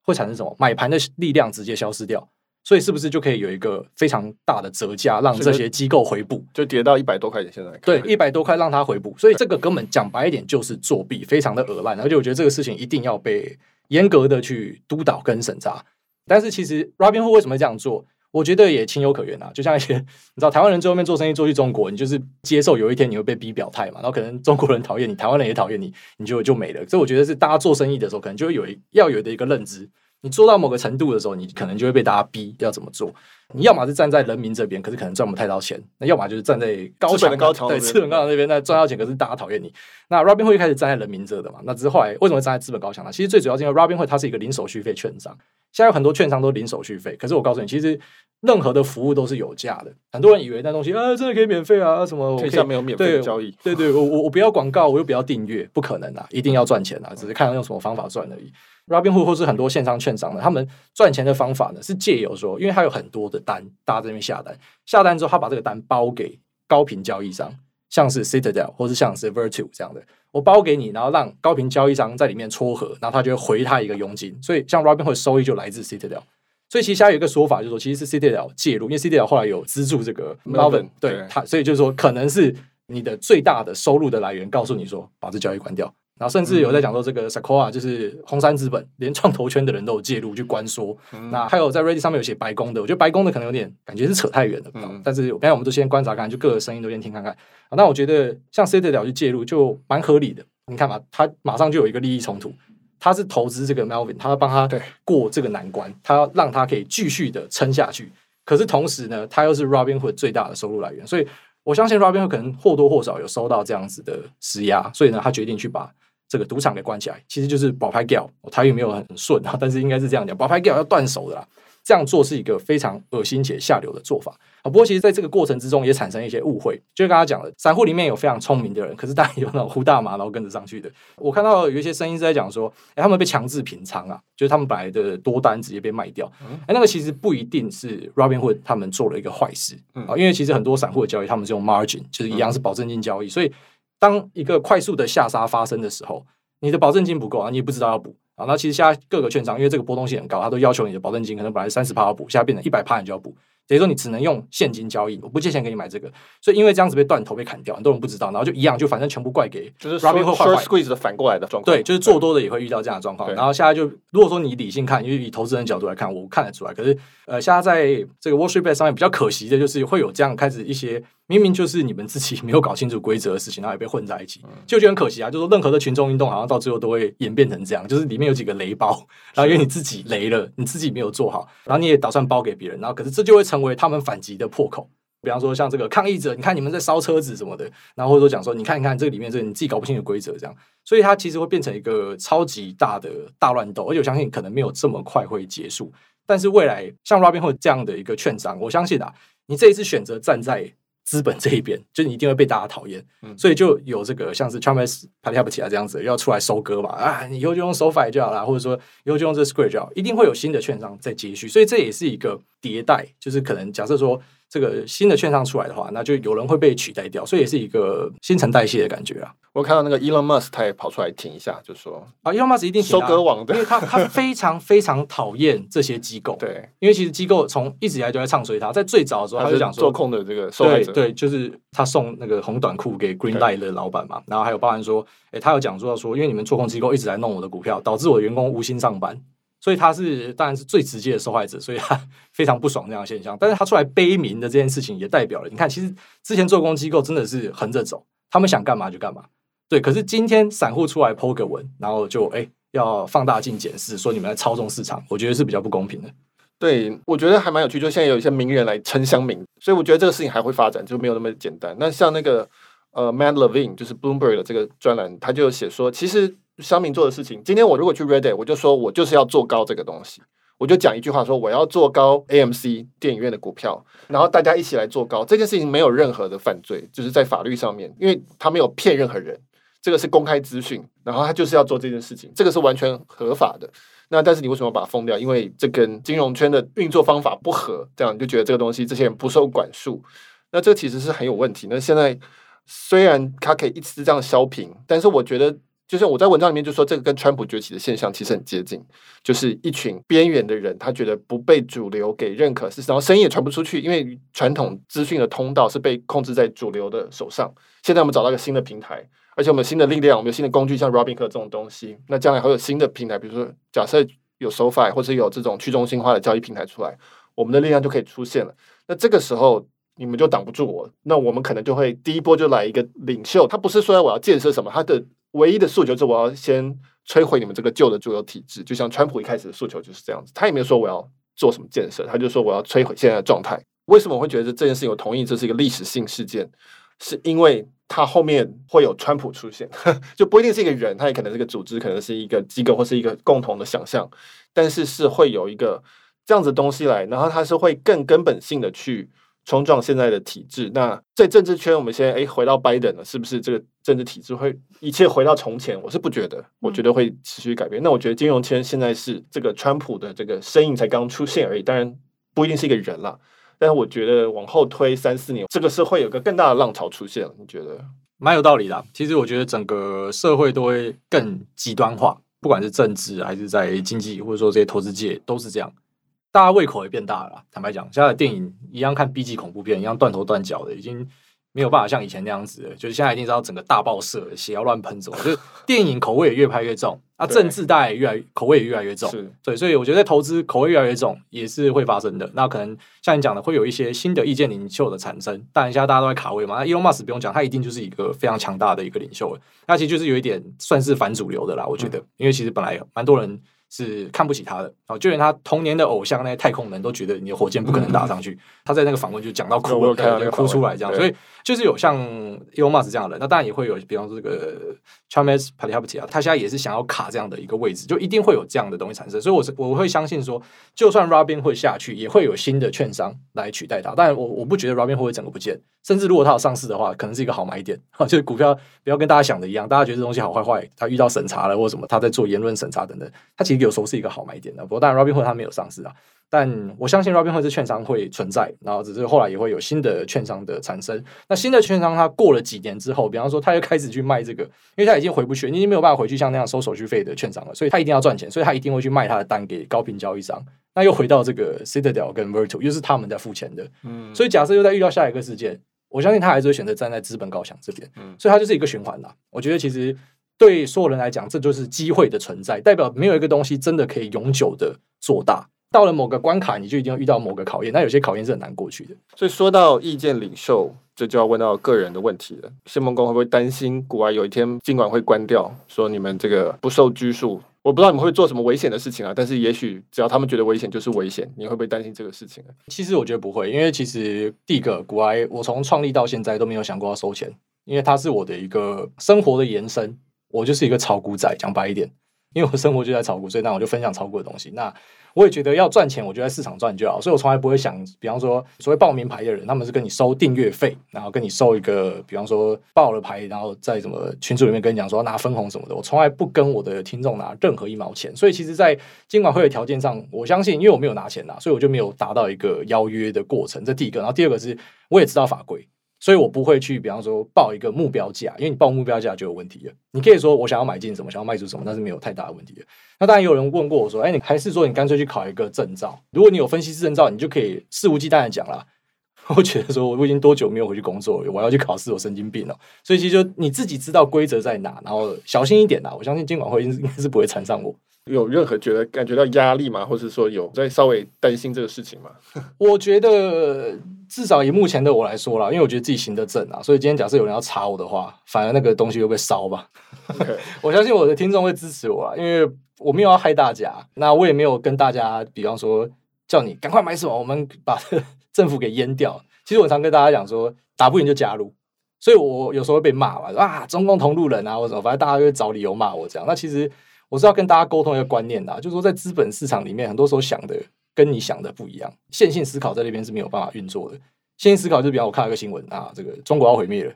会产生什么？买盘的力量直接消失掉，所以是不是就可以有一个非常大的折价，让这些机构回补？就跌到一百多块钱，现在对一百多块让它回补，所以这个根本讲白一点就是作弊，非常的恶烂。而且我觉得这个事情一定要被严格的去督导跟审查。但是其实 Robinhood 为什么会这样做？我觉得也情有可原啊。就像一些你知道，台湾人最后面做生意做去中国，你就是接受有一天你会被逼表态嘛，然后可能中国人讨厌你，台湾人也讨厌你，你就就没了。所以我觉得是大家做生意的时候，可能就会有一要有的一个认知。你做到某个程度的时候，你可能就会被大家逼要怎么做。你要么是站在人民这边，可是可能赚不太到钱；那要么就是站在高墙的高桥，对资本高墙那边，那赚到钱，可是大家讨厌你。那 Robinhood 一开始站在人民这的嘛？那之后来为什么站在资本高墙呢？其实最主要是因为 Robinhood 它是一个零手续费券商，现在有很多券商都零手续费。可是我告诉你，其实任何的服务都是有价的。很多人以为那东西啊，真的可以免费啊？什么？天下没有免费的交易。对对，对，我我我不要广告，我又不要订阅，不可能啊！一定要赚钱啊！只是看用什么方法赚而已。Robinhood 或是很多线上券商呢，他们赚钱的方法呢，是借由说，因为他有很多的单，大家在那边下单，下单之后他把这个单包给高频交易商，像是 Citadel 或是像是 Virtu 这样的，我包给你，然后让高频交易商在里面撮合，然后他就会回他一个佣金，所以像 Robinhood 收益就来自 Citadel，所以其实还有一个说法就是说，其实是 Citadel 介入，因为 Citadel 后来有资助这个 Melvin，对他，所以就是说可能是你的最大的收入的来源，告诉你说把这交易关掉。然后甚至有在讲说，这个 Sequoia 就是红杉资本，连创投圈的人都有介入去关说。嗯、那还有在 Reddit 上面有写白宫的，我觉得白宫的可能有点感觉是扯太远了。嗯、但是，刚才我们都先观察看，就各个声音都先听看看。那我觉得像 Citadel 去介入就蛮合理的。你看嘛，他马上就有一个利益冲突，他是投资这个 Melvin，他要帮他过这个难关，他要让他可以继续的撑下去。可是同时呢，他又是 Robinhood 最大的收入来源，所以我相信 Robinhood 可能或多或少有收到这样子的施压，所以呢，他决定去把。这个赌场给关起来，其实就是保牌 gal，我台语没有很顺啊，但是应该是这样讲，保牌 gal 要断手的啦。这样做是一个非常恶心且下流的做法啊。不过，其实在这个过程之中也产生一些误会，就是刚刚讲的，散户里面有非常聪明的人，可是当然有那种呼大麻然后跟着上去的。我看到有一些声音是在讲说，哎，他们被强制平仓啊，就是他们本来的多单直接被卖掉。哎，那个其实不一定是 Robinhood 他们做了一个坏事啊，因为其实很多散户的交易他们是用 margin，就是一样是保证金交易，所以。当一个快速的下杀发生的时候，你的保证金不够啊，你也不知道要补啊。那其实现在各个券商因为这个波动性很高，它都要求你的保证金可能本来三十趴要补，现在变成一百趴你就要补。等于说你只能用现金交易，我不借钱给你买这个，所以因为这样子被断头被砍掉，很多人不知道，然后就一样，就反正全部怪给就是 short squeeze 的反过来的状况。对，就是做多的也会遇到这样的状况。然后现在就如果说你理性看，因为以投资人角度来看，我看得出来。可是呃，现在在这个 Wall Street Bet 上面比较可惜的就是会有这样开始一些明明就是你们自己 没有搞清楚规则的事情，然后也被混在一起，就觉得很可惜啊。就是说任何的群众运动好像到最后都会演变成这样，就是里面有几个雷包，然后因为你自己雷了，你自己没有做好，然后你也打算包给别人，然后可是这就会成为他们反击的破口，比方说像这个抗议者，你看你们在烧车子什么的，然后或者说讲说，你看你看这里面这你自己搞不清楚规则这样，所以它其实会变成一个超级大的大乱斗，而且我相信可能没有这么快会结束。但是未来像 Robinhood 这样的一个券商，我相信啊，你这一次选择站在资本这一边，就你一定会被大家讨厌，嗯、所以就有这个像是 Travis Palihapitiya 啊这样子要出来收割嘛啊，你以后就用 SoFi 就好了，或者说以后就用这 Square 就好，一定会有新的券商在接续，所以这也是一个迭代，就是可能假设说。这个新的券商出来的话，那就有人会被取代掉，所以也是一个新陈代谢的感觉啊。我看到那个 Elon Musk 他也跑出来挺一下，就说啊，Elon Musk 一定收割网的，因为他他非常非常讨厌这些机构。对，因为其实机构从一直以来就在唱衰他，在最早的时候他就讲说做空的这个受害者，对，对，就是他送那个红短裤给 Greenlight 的老板嘛，然后还有包含说，哎，他有讲说说，因为你们做空机构一直在弄我的股票，导致我的员工无心上班。所以他是当然是最直接的受害者，所以他 非常不爽这样的现象。但是他出来悲鸣的这件事情，也代表了你看，其实之前做空机构真的是横着走，他们想干嘛就干嘛。对，可是今天散户出来 po 个文，然后就哎要放大镜检视，说你们在操纵市场，我觉得是比较不公平的。对，我觉得还蛮有趣，就现在有一些名人来撑乡民，所以我觉得这个事情还会发展，就没有那么简单。那像那个呃 Matt Levine，就是 Bloomberg 的这个专栏，他就写说，其实。乡民做的事情，今天我如果去 Reddit，我就说我就是要做高这个东西，我就讲一句话说我要做高 AMC 电影院的股票，然后大家一起来做高这件事情没有任何的犯罪，就是在法律上面，因为他没有骗任何人，这个是公开资讯，然后他就是要做这件事情，这个是完全合法的。那但是你为什么把它封掉？因为这跟金融圈的运作方法不合，这样你就觉得这个东西这些人不受管束，那这其实是很有问题。那现在虽然它可以一直这样削平，但是我觉得。就像我在文章里面就说，这个跟川普崛起的现象其实很接近，就是一群边缘的人，他觉得不被主流给认可，是然后声音也传不出去，因为传统资讯的通道是被控制在主流的手上。现在我们找到一个新的平台，而且我们新的力量，我们有新的工具，像 Robinhood 这种东西。那将来还有新的平台，比如说假设有 SoFi 或者有这种去中心化的交易平台出来，我们的力量就可以出现了。那这个时候你们就挡不住我，那我们可能就会第一波就来一个领袖。他不是说我要建设什么，他的。唯一的诉求是我要先摧毁你们这个旧的主流体制，就像川普一开始的诉求就是这样子。他也没有说我要做什么建设，他就说我要摧毁现在的状态。为什么我会觉得这件事情我同意这是一个历史性事件？是因为他后面会有川普出现，就不一定是一个人，他也可能是个组织，可能是一个机构或是一个共同的想象，但是是会有一个这样子东西来，然后他是会更根本性的去。冲撞现在的体制。那在政治圈，我们现在诶回到拜登了，是不是这个政治体制会一切回到从前？我是不觉得，我觉得会持续改变。那我觉得金融圈现在是这个川普的这个身影才刚出现而已，当然不一定是一个人啦。但是我觉得往后推三四年，这个是会有个更大的浪潮出现。你觉得？蛮有道理的。其实我觉得整个社会都会更极端化，不管是政治还是在经济，或者说这些投资界都是这样。大家胃口也变大了。坦白讲，现在的电影一样看 B 级恐怖片，一样断头断脚的，已经没有办法像以前那样子了，就是现在一定知道整个大爆射，血要乱喷，什么就是电影口味也越拍越重啊，政治大概也越来口味也越来越重，对，所以我觉得投资口味越来越重也是会发生的。那可能像你讲的，会有一些新的意见领袖的产生。当然，现在大家都在卡位嘛，那 Elon Musk 不用讲，他一定就是一个非常强大的一个领袖了。那其实就是有一点算是反主流的啦，我觉得，嗯、因为其实本来蛮多人。是看不起他的哦，就连他童年的偶像那些太空人都觉得你的火箭不可能打上去。嗯、他在那个访问就讲到哭了，就哭出来这样。所以就是有像 Elon Musk 这样的人，那当然也会有，比方说这个 Chames Palihapitiya，他现在也是想要卡这样的一个位置，就一定会有这样的东西产生。所以我是我会相信说，就算 Robin 会下去，也会有新的券商来取代他。当然我我不觉得 Robin 会整个不见，甚至如果他有上市的话，可能是一个好买点。就是股票不要跟大家想的一样，大家觉得这东西好坏坏，他遇到审查了或什么，他在做言论审查等等，他其实。有时候是一个好买点的，不过当然，Robinhood 它没有上市啊。但我相信 Robinhood 这券商会存在，然后只是后来也会有新的券商的产生。那新的券商它过了几年之后，比方说他又开始去卖这个，因为他已经回不去，你已经没有办法回去像那样收手续费的券商了，所以他一定要赚钱，所以他一定会去卖他的单给高频交易商。那又回到这个 Citadel 跟 Virtu，又是他们在付钱的。嗯，所以假设又在遇到下一个事件，我相信他还是会选择站在资本高墙这边。嗯，所以它就是一个循环啦。我觉得其实。对所有人来讲，这就是机会的存在，代表没有一个东西真的可以永久的做大。到了某个关卡，你就一定要遇到某个考验。那有些考验是很难过去的。所以说到意见领袖，这就要问到个人的问题了。谢孟恭会不会担心古埃有一天尽管会关掉，说你们这个不受拘束？我不知道你们会做什么危险的事情啊。但是也许只要他们觉得危险就是危险，你会不会担心这个事情啊？其实我觉得不会，因为其实第一个古埃，我从创立到现在都没有想过要收钱，因为它是我的一个生活的延伸。我就是一个炒股仔，讲白一点，因为我生活就在炒股，所以那我就分享炒股的东西。那我也觉得要赚钱，我就在市场赚就好，所以我从来不会想，比方说所谓报名牌的人，他们是跟你收订阅费，然后跟你收一个，比方说报了牌，然后在什么群组里面跟你讲说拿分红什么的，我从来不跟我的听众拿任何一毛钱。所以其实，在监管会的条件上，我相信，因为我没有拿钱拿，所以我就没有达到一个邀约的过程。这第一个，然后第二个是，我也知道法规。所以我不会去，比方说报一个目标价，因为你报目标价就有问题了。你可以说我想要买进什么，想要卖出什么，但是没有太大的问题的。那当然也有人问过我说，哎，你还是说你干脆去考一个证照？如果你有分析师证照，你就可以肆无忌惮的讲了。我觉得说我已经多久没有回去工作了，我要去考试，我神经病了。所以其实就你自己知道规则在哪，然后小心一点啦。我相信监管会应该是不会缠上我。有任何觉得感觉到压力吗？或者说有在稍微担心这个事情吗？我觉得至少以目前的我来说啦，因为我觉得自己行得正啊，所以今天假设有人要查我的话，反而那个东西会被烧吧。我相信我的听众会支持我啊，因为我没有要害大家，那我也没有跟大家，比方说叫你赶快买什么，我们把政府给淹掉。其实我常跟大家讲说，打不赢就加入，所以我有时候会被骂嘛，啊，中共同路人啊，或者反正大家就会找理由骂我这样。那其实。我是要跟大家沟通一个观念的，就是说在资本市场里面，很多时候想的跟你想的不一样。线性思考在那边是没有办法运作的。线性思考就是，比方我看了一个新闻啊，这个中国要毁灭了，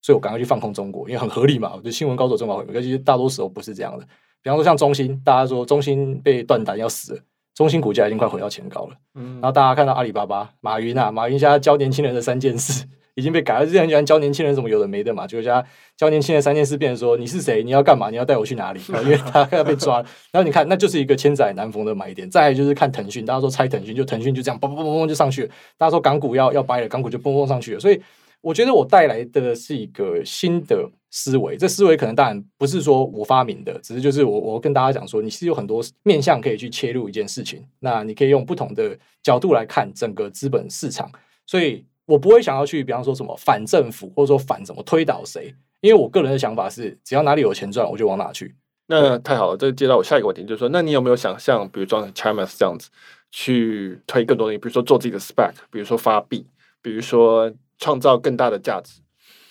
所以我赶快去放空中国，因为很合理嘛。我觉得新闻高手中国毁灭，其实大多时候不是这样的。比方说像中兴，大家说中兴被断单要死了，中兴股价已经快回到前高了。嗯，然后大家看到阿里巴巴，马云啊，马云现在教年轻人的三件事。已经被改了，之前很喜欢教年轻人什么有的没的嘛，就教教年轻人三件事，变成说你是谁，你要干嘛，你要带我去哪里？因为他要被抓，然后你看，那就是一个千载难逢的买点。再来就是看腾讯，大家说猜腾讯，就腾讯就这样嘣嘣嘣嘣就上去了。大家说港股要要掰了，港股就嘣嘣上去了。所以我觉得我带来的是一个新的思维，这思维可能当然不是说我发明的，只是就是我我跟大家讲说，你是有很多面向可以去切入一件事情，那你可以用不同的角度来看整个资本市场，所以。我不会想要去，比方说什么反政府，或者说反怎么推倒谁，因为我个人的想法是，只要哪里有钱赚，我就往哪去。那太好了，这接到我下一个问题，就是说，那你有没有想象，比如说 Chamath 这样子，去推更多东西，比如说做自己的 SPAC，比如说发币，比如说创造更大的价值。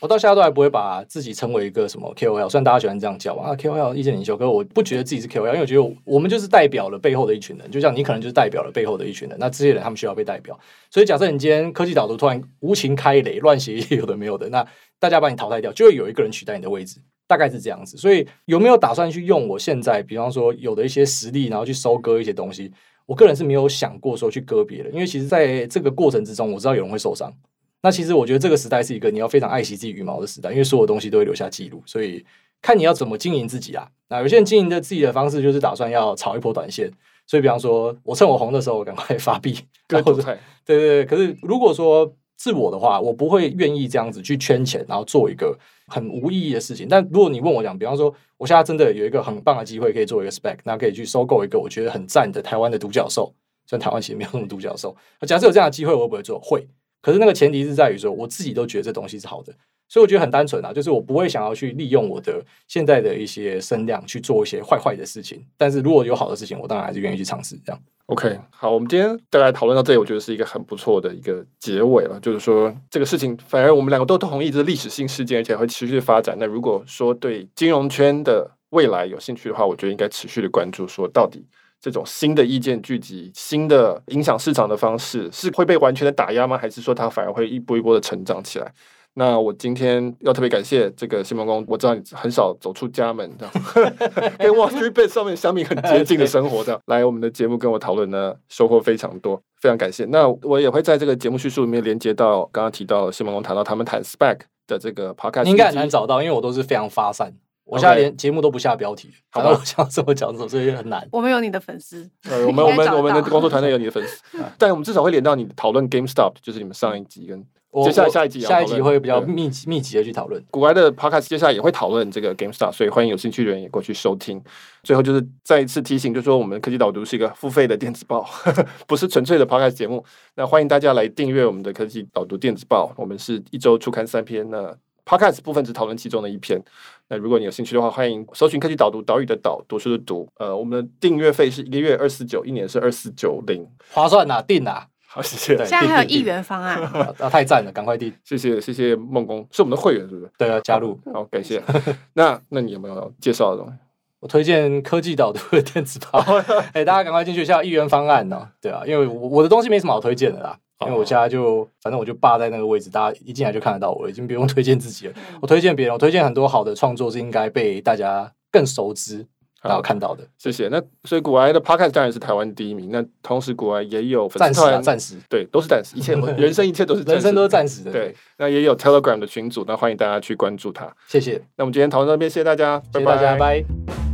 我到现在都还不会把自己称为一个什么 KOL，虽然大家喜欢这样叫啊，KOL 意见领袖，可是我不觉得自己是 KOL，因为我觉得我们就是代表了背后的一群人，就像你可能就是代表了背后的一群人，那这些人他们需要被代表。所以假设你今天科技导读突然无情开雷，乱写一些有的没有的，那大家把你淘汰掉，就会有一个人取代你的位置，大概是这样子。所以有没有打算去用我现在，比方说有的一些实力，然后去收割一些东西？我个人是没有想过说去割别人，因为其实在这个过程之中，我知道有人会受伤。那其实我觉得这个时代是一个你要非常爱惜自己羽毛的时代，因为所有东西都会留下记录，所以看你要怎么经营自己啊。那有些人经营的自己的方式就是打算要炒一波短线，所以比方说我趁我红的时候赶快 发币，或者对对对。可是如果说是我的话，我不会愿意这样子去圈钱，然后做一个很无意义的事情。但如果你问我讲，比方说，我现在真的有一个很棒的机会，可以做一个 spec，那可以去收购一个我觉得很赞的台湾的独角兽。虽然台湾其实没有那么独角兽，假设有这样的机会，我会不会做？会。可是那个前提是在于说，我自己都觉得这东西是好的。所以我觉得很单纯啊，就是我不会想要去利用我的现在的一些声量去做一些坏坏的事情。但是如果有好的事情，我当然还是愿意去尝试。这样，OK，好，我们今天大概讨论到这里，我觉得是一个很不错的一个结尾了。就是说，这个事情反而我们两个都同意这是历史性事件，而且会持续发展。那如果说对金融圈的未来有兴趣的话，我觉得应该持续的关注，说到底这种新的意见聚集、新的影响市场的方式是会被完全的打压吗？还是说它反而会一波一波的成长起来？那我今天要特别感谢这个谢孟恭，我知道你很少走出家门，这样 跟 Wall Street Bets 上面乡民很接近的生活，这样来我们的节目跟我讨论呢，收获非常多，非常感谢。那我也会在这个节目叙述里面连接到刚刚提到谢孟恭谈到他们谈 Spec 的这个 Podcast，应该很难找到，因为我都是非常发散，我现在连节目都不下标题，好吧，我想怎么讲怎么，所以很难。我们有你的粉丝，呃，我们我们我们的工作团队有你的粉丝，但我们至少会连到你讨论 GameStop，就是你们上一集跟。接下来下一集下一集会比较密集密集的去讨论。古埃的 Podcast 接下来也会讨论这个 GameStop，所以欢迎有兴趣的人也过去收听。最后就是再一次提醒，就是说我们科技导读是一个付费的电子报，不是纯粹的 Podcast 节目。那欢迎大家来订阅我们的科技导读电子报，我们是一周出刊三篇，那 Podcast 部分只讨论其中的一篇。那如果你有兴趣的话，欢迎搜寻科技导读，岛屿的岛，读书的读。呃，我们的订阅费是一个月二四九，一年是二四九零，划算啊定啊？好，谢谢。现在还有一元方案，啊，太赞了，赶快订！谢谢，谢谢孟工，是我们的会员，是不是？对啊，加入。好，感谢。那，那你有没有介绍的东西？我推荐科技导读的电子报，哎，大家赶快进去，一下一元方案呢？对啊，因为我我的东西没什么好推荐的啦，因为我家就反正我就霸在那个位置，大家一进来就看得到我，已经不用 推荐自己了。我推荐别人，我推荐很多好的创作是应该被大家更熟知。然后看到的，谢谢。那所以古埃的 Podcast 当然是台湾第一名。那同时古埃也有暂时啊，暂时对，都是暂时，一切 人生一切都是人生都是暂时的。对，那也有 Telegram 的群组，那欢迎大家去关注他。谢谢。那我们今天讨论到这边，谢谢大家，谢谢大家，拜拜。